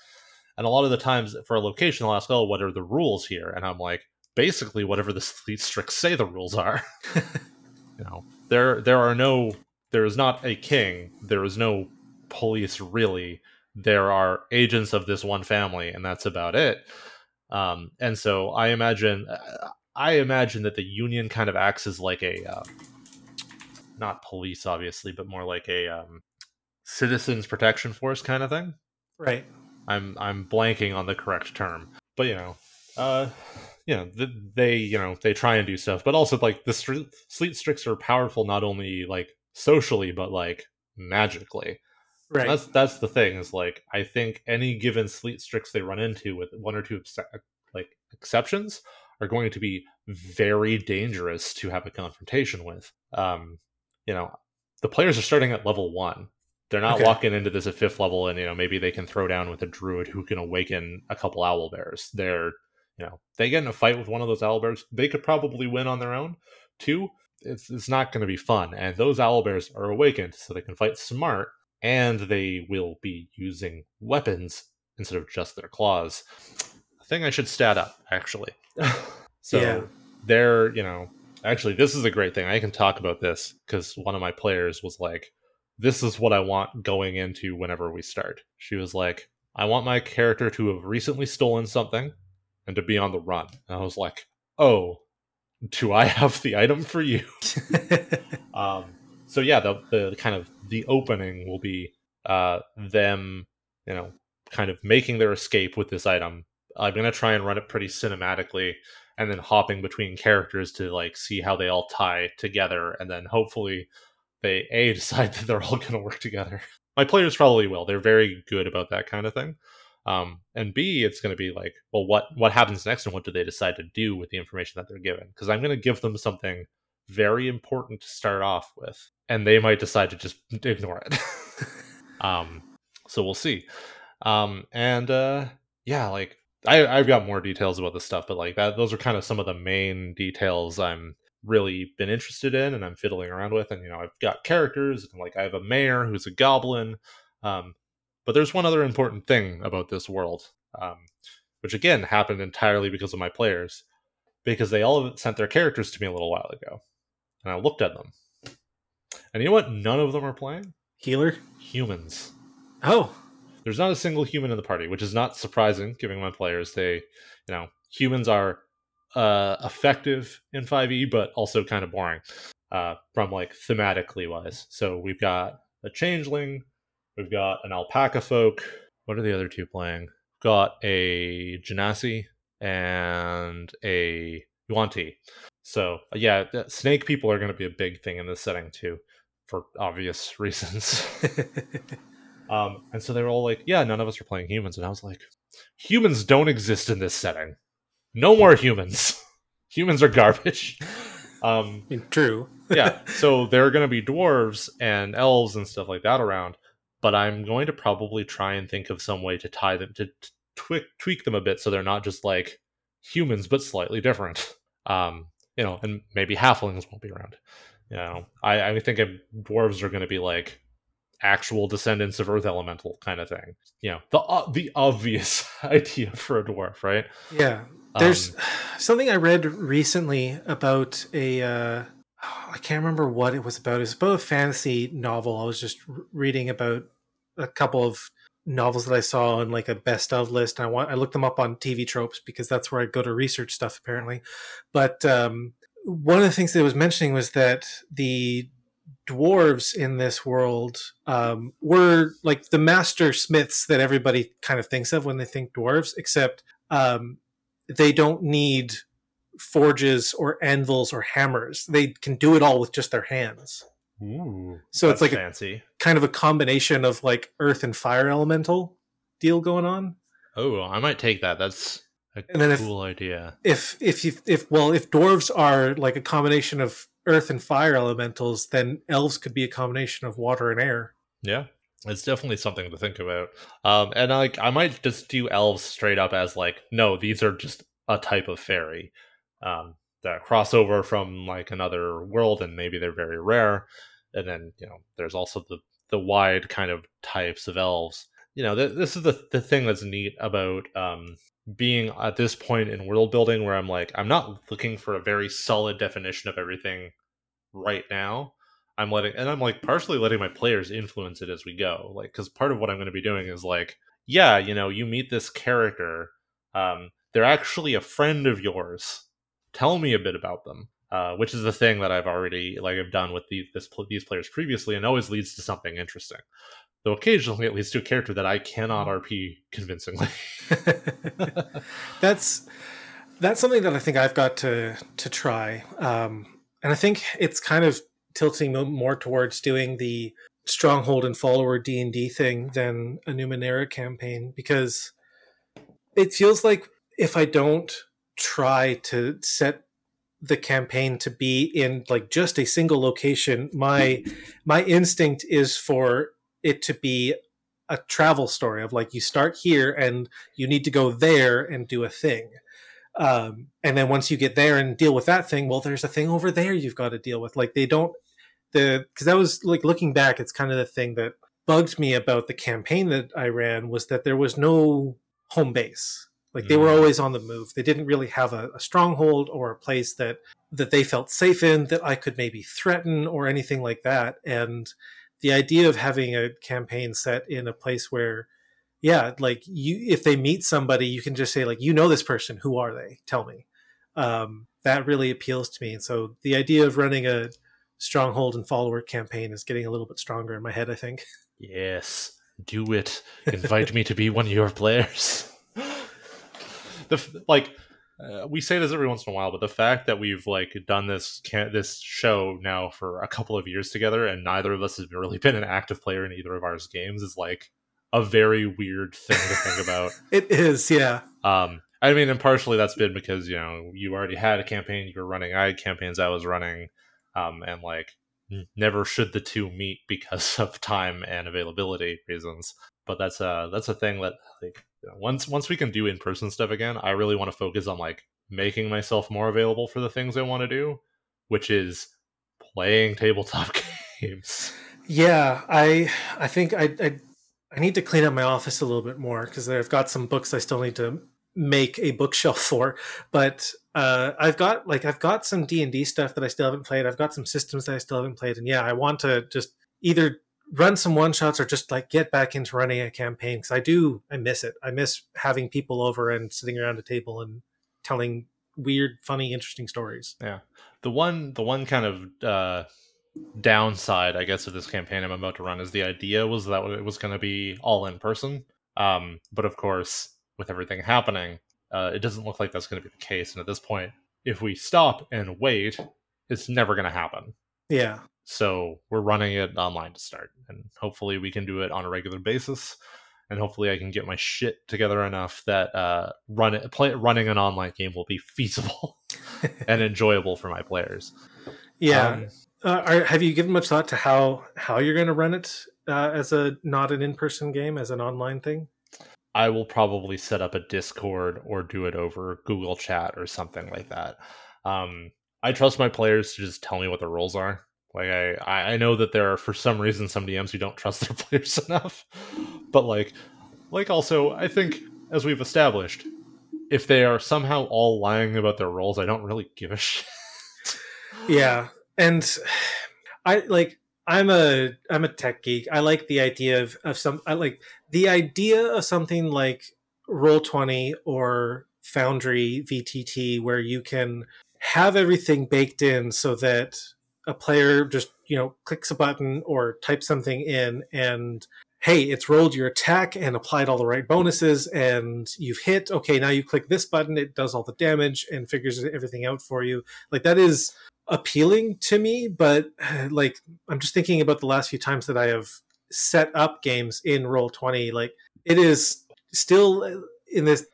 and a lot of the times for a location, I'll ask, "Oh, what are the rules here?" And I'm like, basically whatever the Strix say the rules are. you know, there there are no there is not a king. There is no police really. There are agents of this one family, and that's about it. Um, and so I imagine I imagine that the union kind of acts as like a uh, not police, obviously, but more like a um, citizens protection force kind of thing. Right. I'm I'm blanking on the correct term, but you know, uh, you know they you know they try and do stuff but also like the sleet strix are powerful not only like socially but like magically right that's that's the thing is like i think any given sleet strix they run into with one or two like exceptions are going to be very dangerous to have a confrontation with um you know the players are starting at level one They're not Okay. walking into this at fifth level, and you know maybe they can throw down with a druid who can awaken a couple owl bears. They're you know they get in a fight with one of those owl bears, they could probably win on their own. Two, it's it's not going to be fun, and those owl bears are awakened, so they can fight smart, and they will be using weapons instead of just their claws. I think I should stat up actually. so Yeah. they're you know actually this is a great thing. I can talk about this because one of my players was like, "This is what I want going into whenever we start." She was like, "I want my character to have recently stolen something and to be on the run." And I was like, "Oh." Do I have the item for you? Um, so yeah, the the kind of the opening will be uh, them, you know, kind of making their escape with this item. I'm gonna try and run it pretty cinematically, and then hopping between characters to like see how they all tie together, and then hopefully they a decide that they're all gonna work together. My players probably will. They're very good about that kind of thing. Um, and B, it's going to be like, well, what what happens next, and what do they decide to do with the information that they're given? Because I'm going to give them something very important to start off with, and they might decide to just ignore it. um, so we'll see. Um, and uh, yeah, like I, I've got more details about this stuff, but like that, those are kind of some of the main details I'm really been interested in, and I'm fiddling around with. And you know, I've got characters, and like I have a mayor who's a goblin. Um, but there's one other important thing about this world, um, which again happened entirely because of my players, because they all sent their characters to me a little while ago, and I looked at them, and you know what? None of them are playing Healer. humans. Oh, There's not a single human in the party, which is not surprising, given my players. They, you know, humans are uh, effective in 5e, but also kind of boring uh, from like thematically wise. So we've got a changeling, we've got an alpaca folk. What are the other two playing? Got a genasi and a yuanti. So yeah, snake people are going to be a big thing in this setting too, for obvious reasons. Um, and so they were all like, "Yeah, none of us are playing humans." And I was like, "Humans don't exist in this setting. No more humans. humans are garbage." Um, true. yeah, so there are going to be dwarves and elves and stuff like that around, but I'm going to probably try and think of some way to tie them to, to tweak tweak them a bit so they're not just like humans but slightly different. Um, you know, and maybe halflings won't be around. You know, I, I think dwarves are going to be like actual descendants of Earth Elemental kind of thing. You know, the uh, the obvious idea for a dwarf, right? Yeah. There's Um, something I read recently about a. Uh, I can't remember what it was about. It was about a fantasy novel. I was just reading about a couple of novels that I saw on like a best of list. I want I looked them up on TV tropes because that's where I go to research stuff apparently. But um, one of the things that it was mentioning was that the dwarves in this world um, were like the master smiths that everybody kind of thinks of when they think dwarves, except um, they don't need forges or anvils or hammers. They can do it all with just their hands. Ooh, So it's like a fancy. kind of a combination of like earth and fire elemental deal going on. Oh, I might take that. That's a And then if- cool idea. If if you if well if dwarves are like a combination of earth and fire elementals, then elves could be a combination of water and air. Yeah, it's definitely something to think about. Um, and like I might just do elves straight up as like, no, these are just a type of fairy um, that cross over from like another world, and maybe they're very rare. And then you know, there's also the the wide kind of types of elves. You know, th- this is the the thing that's neat about um, being at this point in world building where I'm like, I'm not looking for a very solid definition of everything right now. I'm letting, and I'm like partially letting my players influence it as we go. Like, because part of what I'm going to be doing is like, yeah, you know, you meet this character, um, they're actually a friend of yours. Tell me a bit about them. Uh, which is the thing that I've already like I've done with these this, these players previously, and always leads to something interesting. Though occasionally it leads to a character that I cannot RP convincingly. that's that's something that I think I've got to to try, um, and I think it's kind of tilting more towards doing the stronghold and follower D and D thing than a Numenera campaign because it feels like if I don't try to set the campaign to be in like just a single location, my my instinct is for it to be a travel story of like you start here and you need to go there and do a thing. Um, and then once you get there and deal with that thing, well, there's a thing over there you've got to deal with. Like they don't the because that was like looking back, it's kind of the thing that bugged me about the campaign that I ran was that there was no home base. Like they were always on the move. They didn't really have a, a, stronghold or a place that that they felt safe in that I could maybe threaten or anything like that. And the idea of having a campaign set in a place where yeah like you if they meet somebody you can just say like you know this person. Who are they? Tell me. Um, that really appeals to me. And so the idea of running a stronghold and follower campaign is getting a little bit stronger in my head i think. Yes. Do it. Invite me to be one of your players the like uh, we say this every once in a while, but the fact that we've like done this can- this show now for a couple of years together, and neither of us has really been an active player in either of ours games, is like a very weird thing to think about. it is, yeah. Um, I mean, and partially that's been because you know you already had a campaign you were running. I had campaigns I was running, um, and like never should the two meet because of time and availability reasons. But that's a that's a thing that like once once we can do in person stuff again, I really want to focus on like making myself more available for the things I want to do, which is playing tabletop games. Yeah, I I think I I, I need to clean up my office a little bit more because I've got some books I still need to make a bookshelf for. But uh, I've got like I've got some D and D stuff that I still haven't played. I've got some systems that I still haven't played, and yeah, I want to just either run some one shots or just like get back into running a campaign because I do I miss it. I miss having people over and sitting around a table and telling weird, funny, interesting stories. Yeah. The one the one kind of uh downside, I guess, of this campaign I'm about to run is the idea was that it was going to be all in person. Um, but of course, with everything happening, uh, it doesn't look like that's going to be the case. And at this point, if we stop and wait, it's never going to happen. Yeah. So we're running it online to start, and hopefully we can do it on a regular basis. And hopefully I can get my shit together enough that uh, run it, play, running an online game will be feasible and enjoyable for my players. Yeah. Um, uh, are, have you given much thought to how how you're going to run it uh, as a not an in person game, as an online thing? I will probably set up a Discord or do it over Google Chat or something like that. Um, I trust my players to just tell me what the rules are. Like I, I know that there are for some reason some DMs who don't trust their players enough, but like, like also I think as we've established, if they are somehow all lying about their roles, I don't really give a shit. yeah, and I like I'm a I'm a tech geek. I like the idea of of some I like the idea of something like Roll Twenty or Foundry VTT where you can have everything baked in so that a player just you know clicks a button or types something in and hey it's rolled your attack and applied all the right bonuses and you've hit. Okay now you click this button it does all the damage and figures everything out for you. Like that is appealing to me but like i'm just thinking about the last few times that i have set up games in roll 20 like it is still uh, in this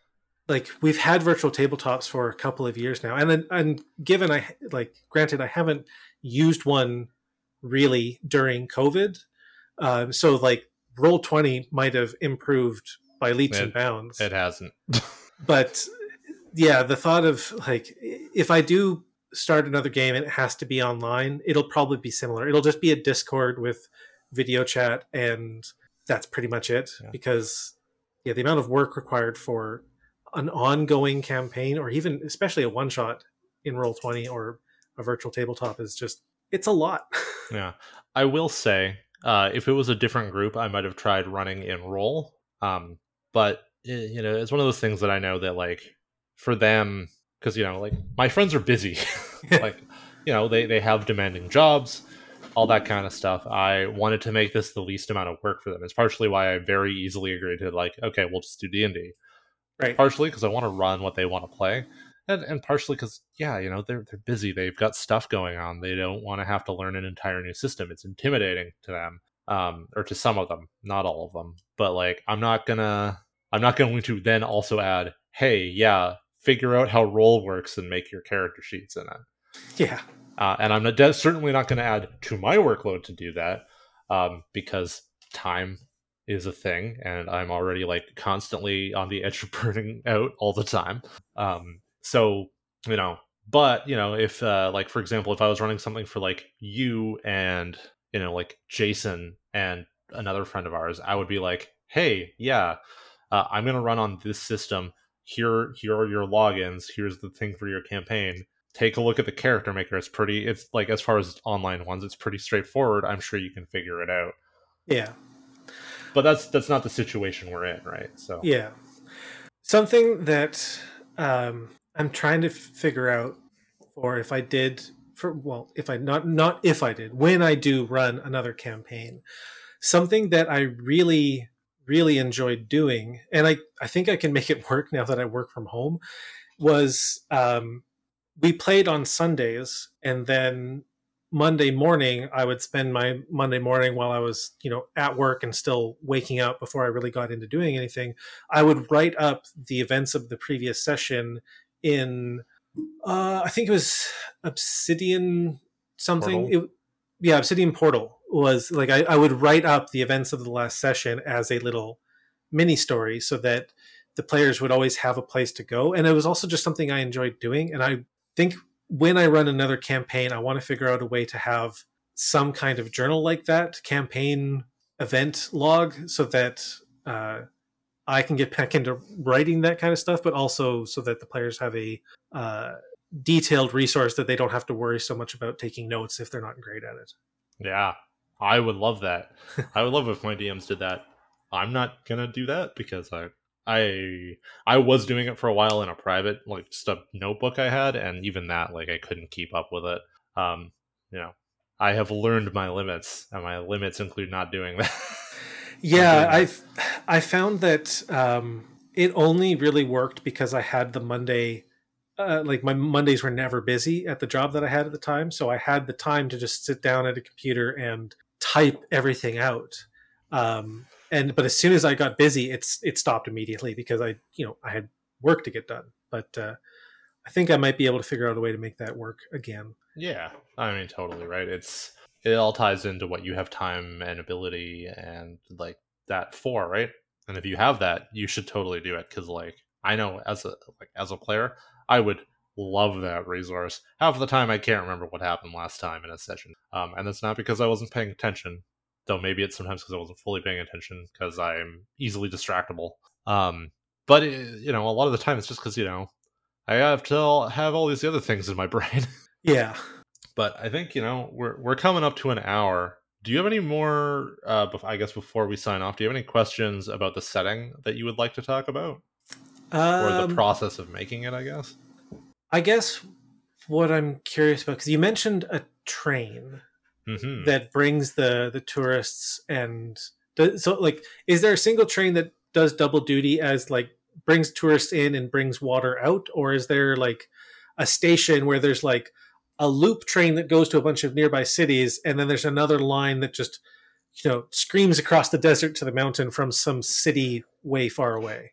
like we've had virtual tabletops for a couple of years now. And and given i like granted i haven't used one really during COVID. Um, so like roll 20 might have improved by leaps it, and bounds. It hasn't. but yeah, the thought of like, if I do start another game and it has to be online, it'll probably be similar. It'll just be a Discord with video chat and that's pretty much it yeah. because yeah, the amount of work required for an ongoing campaign or even especially a one shot in roll 20 or a virtual tabletop is just it's a lot. yeah, I will say uh, if it was a different group, I might have tried running in roll. Um, but eh, you know, it's one of those things that I know that like for them, because you know, like my friends are busy, like you know, they they have demanding jobs, all that kind of stuff. I wanted to make this the least amount of work for them. It's partially why I very easily agreed to like, okay, we'll just do D and D. Right. Partially because I want to run what they want to play and and partially because yeah, you know they're they're busy. They've got stuff going on. They don't want to have to learn an entire new system. It's intimidating to them, um, or to some of them, not all of them. But like, I'm not gonna I'm not going to then also add, hey, yeah, figure out how roll works and make your character sheets in it. Yeah. Uh, and I'm not, certainly not going to add to my workload to do that um, because time is a thing, and I'm already like constantly on the edge of burning out all the time. Um, so you know, but you know, if uh, like for example, if I was running something for like you and you know like Jason and another friend of ours, I would be like, hey, yeah, uh, I'm gonna run on this system. Here, here are your logins. Here's the thing for your campaign. Take a look at the character maker. It's pretty. It's like as far as online ones, it's pretty straightforward. I'm sure you can figure it out. Yeah, but that's that's not the situation we're in, right? So yeah, something that um, I'm trying to figure out, or if I did for well, if I not not if I did when I do run another campaign, something that I really really enjoyed doing, and I I think I can make it work now that I work from home, was um, we played on Sundays, and then Monday morning, I would spend my Monday morning while I was, you know, at work and still waking up before I really got into doing anything. I would write up the events of the previous session in, uh, I think it was Obsidian something. It, yeah, Obsidian Portal was like I, I would write up the events of the last session as a little mini story so that the players would always have a place to go. And it was also just something I enjoyed doing. And I think when I run another campaign, I want to figure out a way to have some kind of journal like that, campaign event log, so that uh, I can get back into writing that kind of stuff, but also so that the players have a uh, detailed resource that they don't have to worry so much about taking notes if they're not great at it. Yeah, I would love that. I would love if my DMs did that. I'm not gonna do that because I I I was doing it for a while in a private like just a notebook I had, and even that like I couldn't keep up with it. Um, you know, I have learned my limits, and my limits include not doing that. yeah, I've I found that um, it only really worked because I had the Monday. Uh, like my Mondays were never busy at the job that I had at the time, so I had the time to just sit down at a computer and type everything out. Um, and but as soon as I got busy, it's it stopped immediately because I you know I had work to get done. But uh, I think I might be able to figure out a way to make that work again. Yeah, I mean totally right. It's it all ties into what you have time and ability and like that for, right? And if you have that, you should totally do it because like I know as a like as a player, I would love that resource. Half the time, I can't remember what happened last time in a session, um, and it's not because I wasn't paying attention though maybe it's sometimes because I wasn't fully paying attention because I'm easily distractible. Um, but it, you know, a lot of the time it's just because you know I have to have all these other things in my brain. yeah. But I think you know we're we're coming up to an hour. Do you have any more? Uh, I guess before we sign off, do you have any questions about the setting that you would like to talk about, um, or the um, process of making it? I guess. I guess what I'm curious about because you mentioned a train mm-hmm. that brings the the tourists and does, so like is there a single train that does double duty as like brings tourists in and brings water out or is there like a station where there's like a loop train that goes to a bunch of nearby cities and then there's another line that just you know screams across the desert to the mountain from some city way far away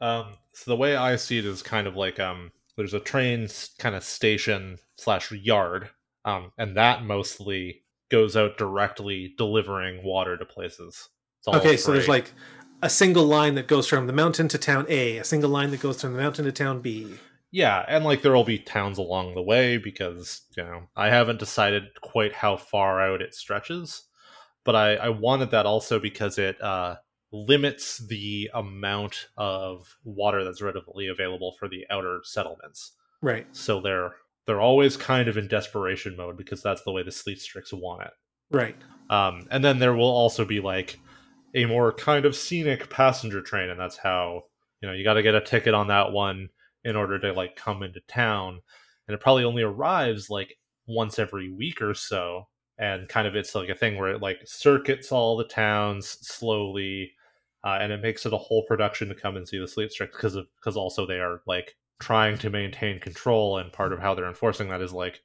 um, so the way i see it is kind of like um, there's a train kind of station slash yard um, and that mostly goes out directly delivering water to places. Okay, so there's like a single line that goes from the mountain to town A, a single line that goes from the mountain to town B. Yeah, and like there'll be towns along the way because, you know, I haven't decided quite how far out it stretches. But I, I wanted that also because it uh, limits the amount of water that's readily available for the outer settlements. Right. So they're they're always kind of in desperation mode because that's the way the Sleet Strix want it. Right. Um, and then there will also be like a more kind of scenic passenger train, and that's how you know you got to get a ticket on that one in order to like come into town, and it probably only arrives like once every week or so, and kind of it's like a thing where it like circuits all the towns slowly. Uh, and it makes it a whole production to come and see the Sleet Strix because of because also they are like trying to maintain control. And part of how they're enforcing that is like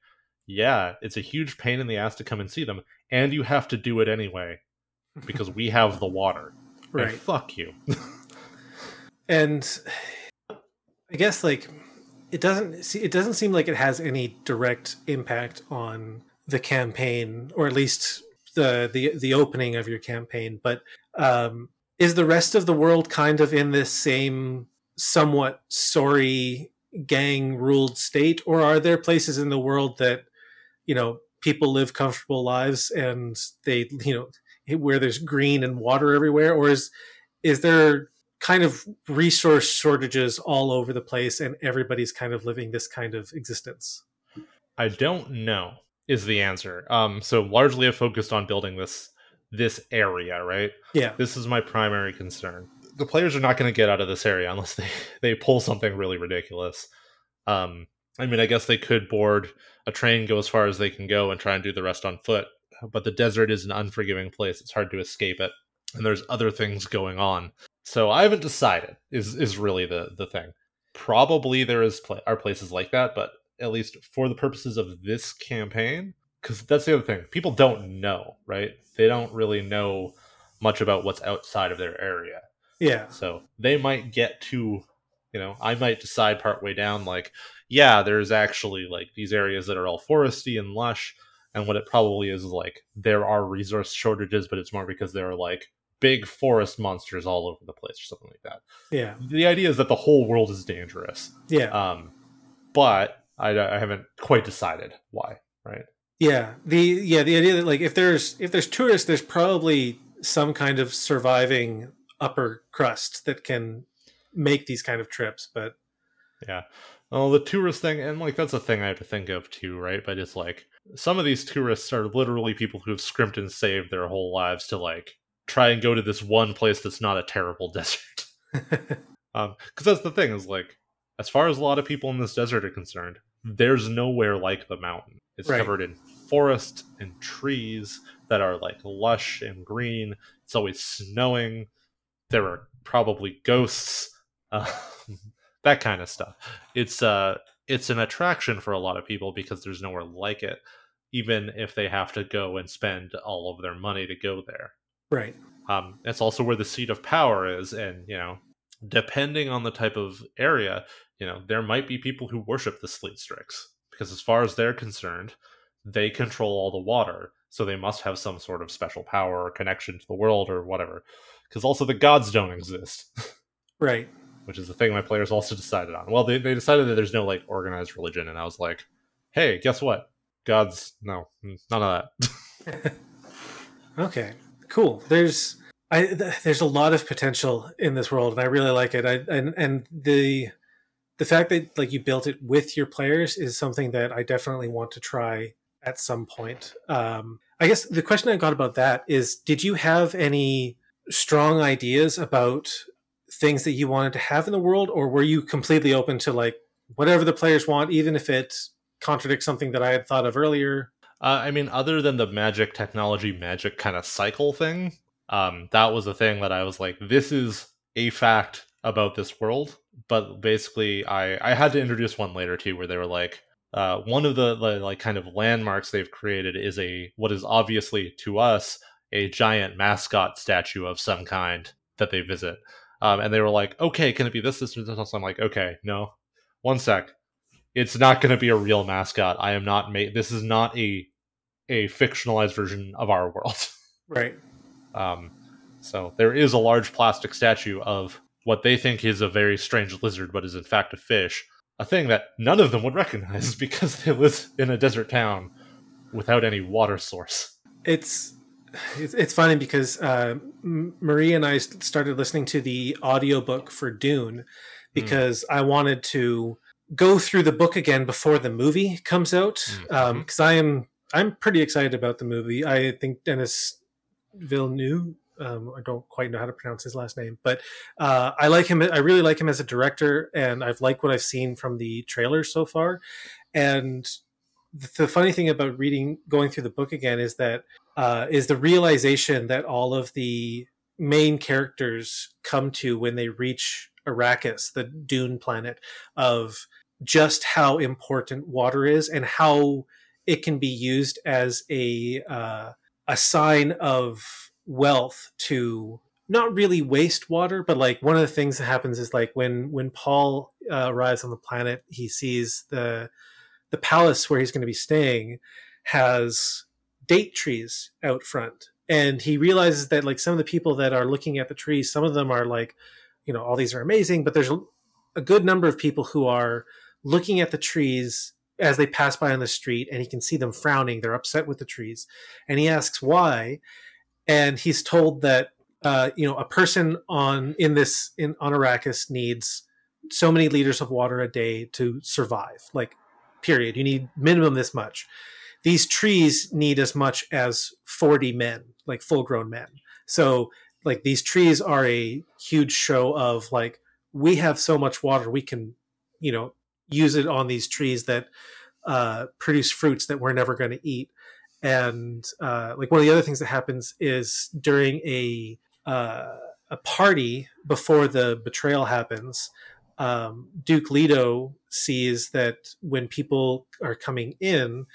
yeah it's a huge pain in the ass to come and see them. And you have to do it anyway because we have the water. Right. and fuck you. And i guess like it doesn't see it doesn't seem like it has any direct impact on the campaign or at least the the the opening of your campaign, but um, is the rest of the world kind of in this same somewhat sorry gang ruled state, or are there places in the world that you know people live comfortable lives and they you know where there's green and water everywhere, or is is there kind of resource shortages all over the place and everybody's kind of living this kind of existence? I don't know is the answer. Um, so largely I focused on building this this area, right? Yeah. This is my primary concern. The players are not going to get out of this area unless they they pull something really ridiculous. Um, I mean, I guess they could board a train, go as far as they can go, and try and do the rest on foot. But the desert is an unforgiving place; it's hard to escape it, and there's other things going on. So I haven't decided. Is is really the the thing. Probably there is pla- are places like that, but at least for the purposes of this campaign, because that's the other thing. People don't know, right? They don't really know much about what's outside of their area. Yeah. So they might get to, you know, I might decide partway down, like, yeah, there's actually like these areas that are all foresty and lush. And what it probably is is like there are resource shortages, but it's more because there are like big forest monsters all over the place or something like that. Yeah. The idea is that the whole world is dangerous. Yeah. Um, but I, I haven't quite decided why, right? Yeah. The yeah the idea that like if there's if there's tourists, there's probably some kind of surviving upper crust that can make these kind of trips. But yeah, well, the tourist thing, and like that's a thing I have to think of too, right? But it's like some of these tourists are literally people who have scrimped and saved their whole lives to like try and go to this one place that's not a terrible desert. um, because that's the thing is like, as far as a lot of people in this desert are concerned, there's nowhere like the mountain. It's Right. covered in forest and trees that are like lush and green. It's always snowing. There are probably ghosts, uh, that kind of stuff. It's uh, it's an attraction for a lot of people because there's nowhere like it, even if they have to go and spend all of their money to go there. Right. Um, it's also where the seat of power is, and you know, depending on the type of area, you know, there might be people who worship the Sleet Strix because, as far as they're concerned, they control all the water, so they must have some sort of special power or connection to the world or whatever. Because also the gods don't exist, Right. which is the thing my players also decided on. Well, they they decided that there's no like organized religion, and I was like, hey, guess what? Gods, no, none of that. Okay, cool. There's I th- there's a lot of potential in this world, and I really like it. I and and the the fact that like you built it with your players is something that I definitely want to try at some point. Um, I guess the question I got about that is, did you have any strong ideas about things that you wanted to have in the world, or were you completely open to like whatever the players want, even if it contradicts something that I had thought of earlier? Uh, I mean, other than the magic technology, magic kind of cycle thing, um, that was a thing that I was like, this is a fact about this world. But basically, I I had to introduce one later too, where they were like, uh, one of the, the like kind of landmarks they've created is a what is obviously to us a giant mascot statue of some kind that they visit. Um, and they were like, okay, can it be this, this, this? I'm like, okay, no, one sec. It's not going to be a real mascot. I am not made. This is not a a fictionalized version of our world. Right. Um, so there is a large plastic statue of what they think is a very strange lizard, but is in fact a fish. A thing that none of them would recognize because they live in a desert town without any water source. it's it's, it's funny because uh, Marie and I started listening to the audiobook for Dune because I wanted to go through the book again before the movie comes out because I am I'm pretty excited about the movie. I think Denis Villeneuve. Um, I don't quite know how to pronounce his last name, but uh, I like him. I really like him as a director, and I've liked what I've seen from the trailers so far. And the, the funny thing about reading, going through the book again, is that uh, is the realization that all of the main characters come to when they reach Arrakis, the Dune planet, of just how important water is and how it can be used as a uh, a sign of wealth to not really waste water, but like one of the things that happens is like when when Paul uh, arrives on the planet, he sees the the palace where he's going to be staying has date trees out front. And he realizes that like some of the people that are looking at the trees some of them are like you know all these are amazing but there's a good number of people who are looking at the trees as they pass by on the street and he can see them frowning. They're upset with the trees. And he asks why and he's told that uh, you know a person on in this in on arrakis needs so many liters of water a day to survive like period. You need minimum this much. These trees need as much as 40 men like full grown men. So like these trees are a huge show of like we have so much water we can you know use it on these trees that uh, produce fruits that we're never going to eat. And uh, like one of the other things that happens is during a uh, a party before the betrayal happens um, duke leto sees that when people are coming in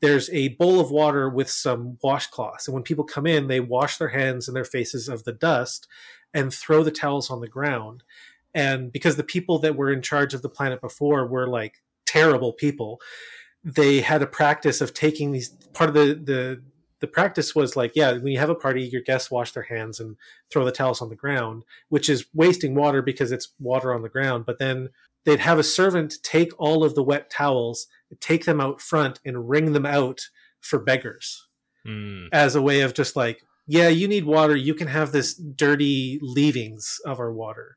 there's a bowl of water with some washcloths. And when people come in they wash their hands and their faces of the dust and throw the towels on the ground and because the people that were in charge of the planet before were like terrible people they had a practice of taking these part of the the the practice was like yeah when you have a party your guests wash their hands and throw the towels on the ground which is wasting water because it's water on the ground but then they'd have a servant take all of the wet towels take them out front and wring them out for beggars Mm. as a way of just like yeah you need water you can have this dirty leavings of our water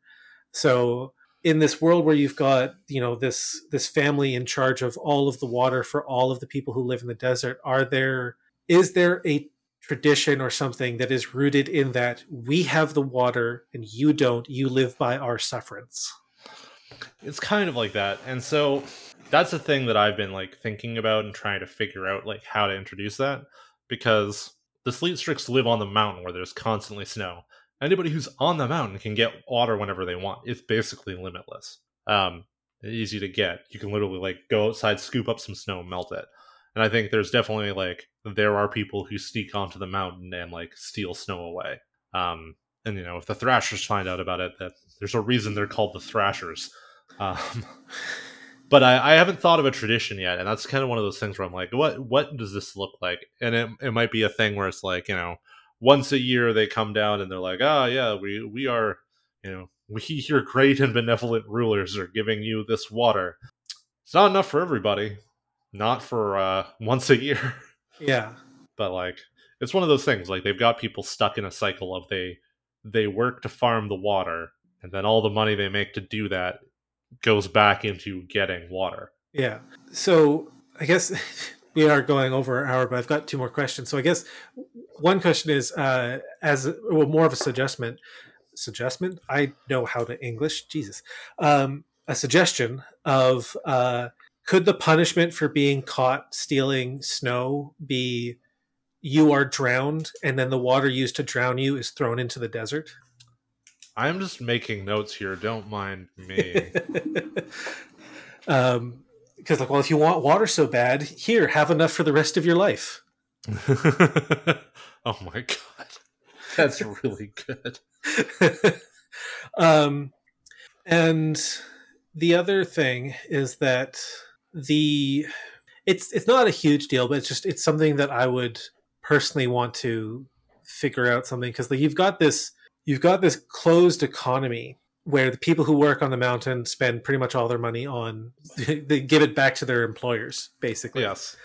so in this world where you've got you know this this family in charge of all of the water for all of the people who live in the desert are there is there a tradition or something that is rooted in that we have the water and you don't you live by our sufferance It's kind of like that. And so that's a thing that I've been like thinking about and trying to figure out like how to introduce that because the sleet strix live on the mountain where there's constantly snow. Anybody who's on the mountain can get water whenever they want. It's basically limitless. Um, easy to get. You can literally like go outside, scoop up some snow, melt it. And I think there's definitely like there are people who sneak onto the mountain and like steal snow away. Um, and you know, if the Thrashers find out about it, that there's a reason they're called the Thrashers. Um, but I, I haven't thought of a tradition yet, and that's kind of one of those things where I'm like, what what does this look like? And it it might be a thing where it's like, you know, once a year they come down and they're like, ah, yeah, we we are, you know, we your great and benevolent rulers are giving you this water. It's not enough for everybody, not for uh, once a year, yeah but like it's one of those things. Like they've got people stuck in a cycle of they they work to farm the water, and then all the money they make to do that goes back into getting water. Yeah. So I guess we are going over an hour, but I've got two more questions. So I guess one question is uh, as well, more of a suggestion. Suggestion? I know how to English. Jesus. Um, a suggestion of uh, could the punishment for being caught stealing snow be you are drowned and then the water used to drown you is thrown into the desert? I'm just making notes here. Don't mind me. um, because like, well, if you want water so bad, here, have enough for the rest of your life. oh my god, that's really good. um, and the other thing is that the it's it's not a huge deal, but it's just it's something that I would personally want to figure out something. Because like, you've got this you've got this closed economy where the people who work on the mountain spend pretty much all their money on they give it back to their employers basically. Yes,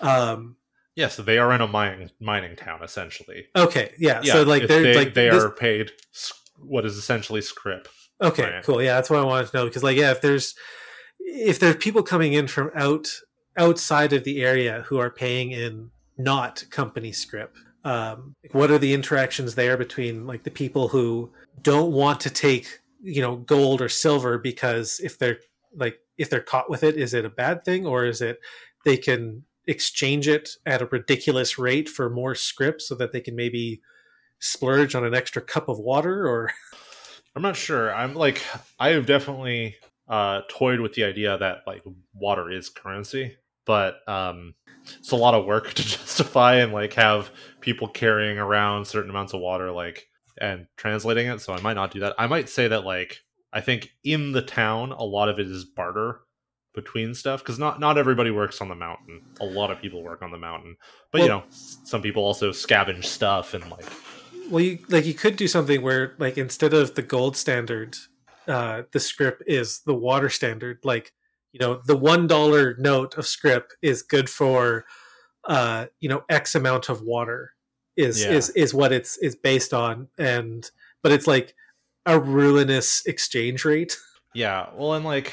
um yes, they are in a mining mining town essentially. okay yeah, Yeah, so like they're they, like they this- are paid what is essentially scrip. Okay, Right. cool. Yeah, that's what I wanted to know because, like, yeah, if there's if there's people coming in from out outside of the area who are paying in not company script, um, what are the interactions there between like the people who don't want to take you know gold or silver because if they're like if they're caught with it, is it a bad thing or is it they can exchange it at a ridiculous rate for more script so that they can maybe splurge on an extra cup of water or I'm not sure. I'm like I have definitely uh toyed with the idea that like water is currency, but um it's a lot of work to justify and like have people carrying around certain amounts of water like and translating it, so I might not do that. I might say that like I think in the town a lot of it is barter between stuff because not not everybody works on the mountain. A lot of people work on the mountain, but you know, some people also scavenge stuff and like Well, you like you could do something where like instead of the gold standard, uh, the script is the water standard. Like you know, the one dollar note of script is good for uh, you know X amount of water is Yeah. is is what it's is based on, and but it's like a ruinous exchange rate. Yeah, well, and like,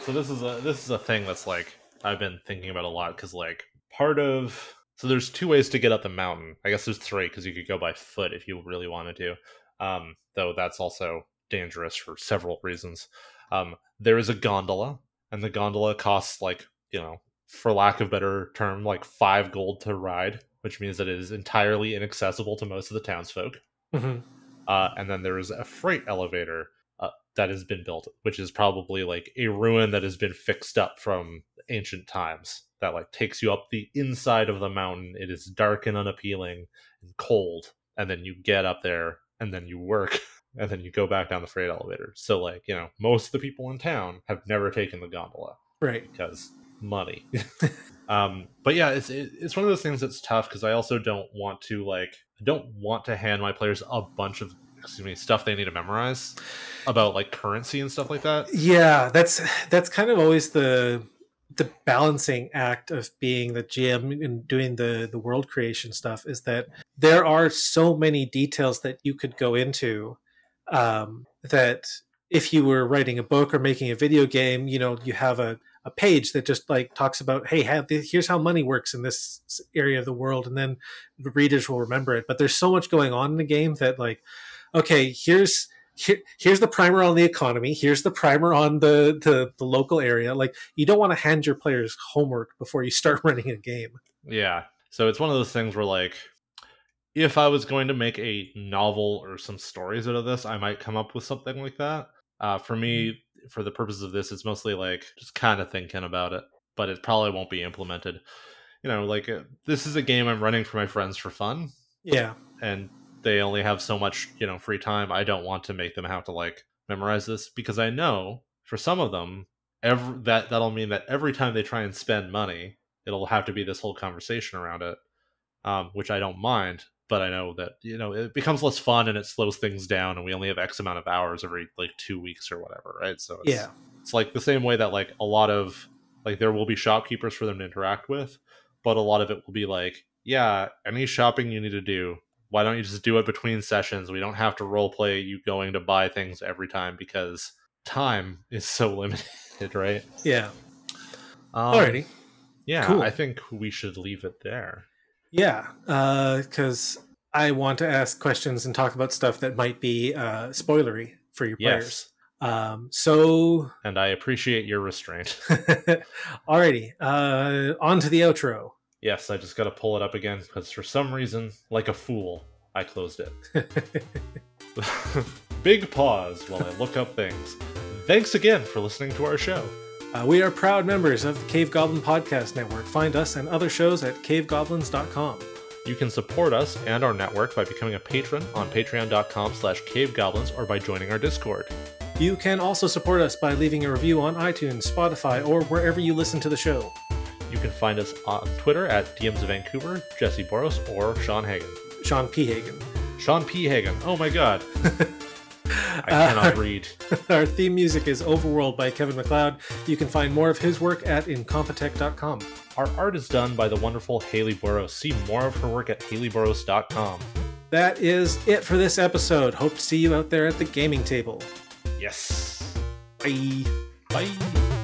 so this is a this is a thing that's like I've been thinking about a lot because like part of so there's two ways to get up the mountain. I guess there's three because you could go by foot if you really wanted to. Um, though that's also dangerous for several reasons. Um, there is a gondola, and the gondola costs like you know, for lack of better term, like five gold to ride, which means that it is entirely inaccessible to most of the townsfolk. Mhm. Uh, and then there is a freight elevator that has been built, which is probably like a ruin that has been fixed up from ancient times. That like takes you up the inside of the mountain. It is dark and unappealing and cold, and then you get up there, and then you work, and then you go back down the freight elevator. So like you know, most of the people in town have never taken the gondola Right. because money. um, but yeah, it's it's one of those things that's tough because I also don't want to like I don't want to hand my players a bunch of excuse me stuff they need to memorize about like currency and stuff like that. Yeah, that's that's kind of always the the balancing act of being the GM and doing the the world creation stuff is that there are so many details that you could go into um, that if you were writing a book or making a video game, you know, you have a a page that just like talks about, hey, have this, here's how money works in this area of the world, and then the readers will remember it. But there's so much going on in the game that like, okay, here's here, here's the primer on the economy. Here's the primer on the, the the local area. Like you don't want to hand your players homework before you start running a game. Yeah. So it's one of those things where like if I was going to make a novel or some stories out of this, I might come up with something like that. Uh, for me, for the purposes of this, it's mostly like just kind of thinking about it, but it probably won't be implemented. You know, like uh, this is a game I'm running for my friends for fun, Yeah, and they only have so much, you know, free time. I don't want to make them have to like memorize this because I know for some of them, every that that'll mean that every time they try and spend money, it'll have to be this whole conversation around it, um, which I don't mind. But I know that you know it becomes less fun and it slows things down, and we only have X amount of hours every like two weeks or whatever, right? So it's, yeah, it's like the same way that like a lot of like there will be shopkeepers for them to interact with, but a lot of it will be like, yeah, any shopping you need to do, why don't you just do it between sessions? We don't have to role play you going to buy things every time because time is so limited, right? yeah. Um, Alrighty, Yeah, Cool. I think we should leave it there. yeah. Because I want to ask questions and talk about stuff that might be uh, spoilery for your players. Yes. Um, so, And I appreciate your restraint. alrighty, uh, on to the outro. Yes, I just got to pull it up again because for some reason, like a fool, I closed it. Big pause while I look up things. Thanks again for listening to our show. Uh, we are proud members of the Cave Goblin Podcast Network. Find us and other shows at cavegoblins.com. You can support us and our network by becoming a patron on patreon.com slash cavegoblins or by joining our Discord. You can also support us by leaving a review on iTunes, Spotify, or wherever you listen to the show. You can find us on Twitter at DMs of Vancouver, Jesse Boros, or Sean Hagen. Sean P. Hagen. Sean P. Hagen. Oh my god. I Uh, cannot read. Our theme music is Overworld by Kevin MacLeod. You can find more of his work at incompetech.com. Our art is done by the wonderful Haley Boros. See more of her work at haleyboros.com. That is it for this episode. Hope to see you out there at the gaming table. Yes. Bye. Bye.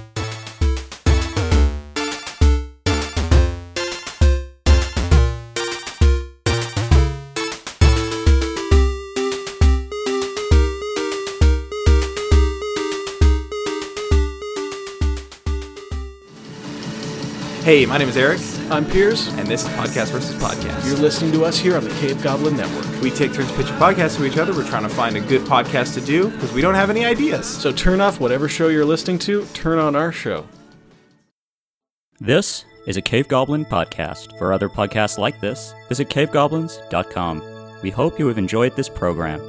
Hey, my name is Eric, I'm Piers. and this is Podcast versus Podcast. You're listening to us here on the Cave Goblin Network. we take turns pitching podcasts to each other. We're trying to find a good podcast to do because we don't have any ideas. So turn off whatever show you're listening to, turn on our show. This is a Cave Goblin podcast. For other podcasts like this, visit cavegoblins.com. We hope you have enjoyed this program.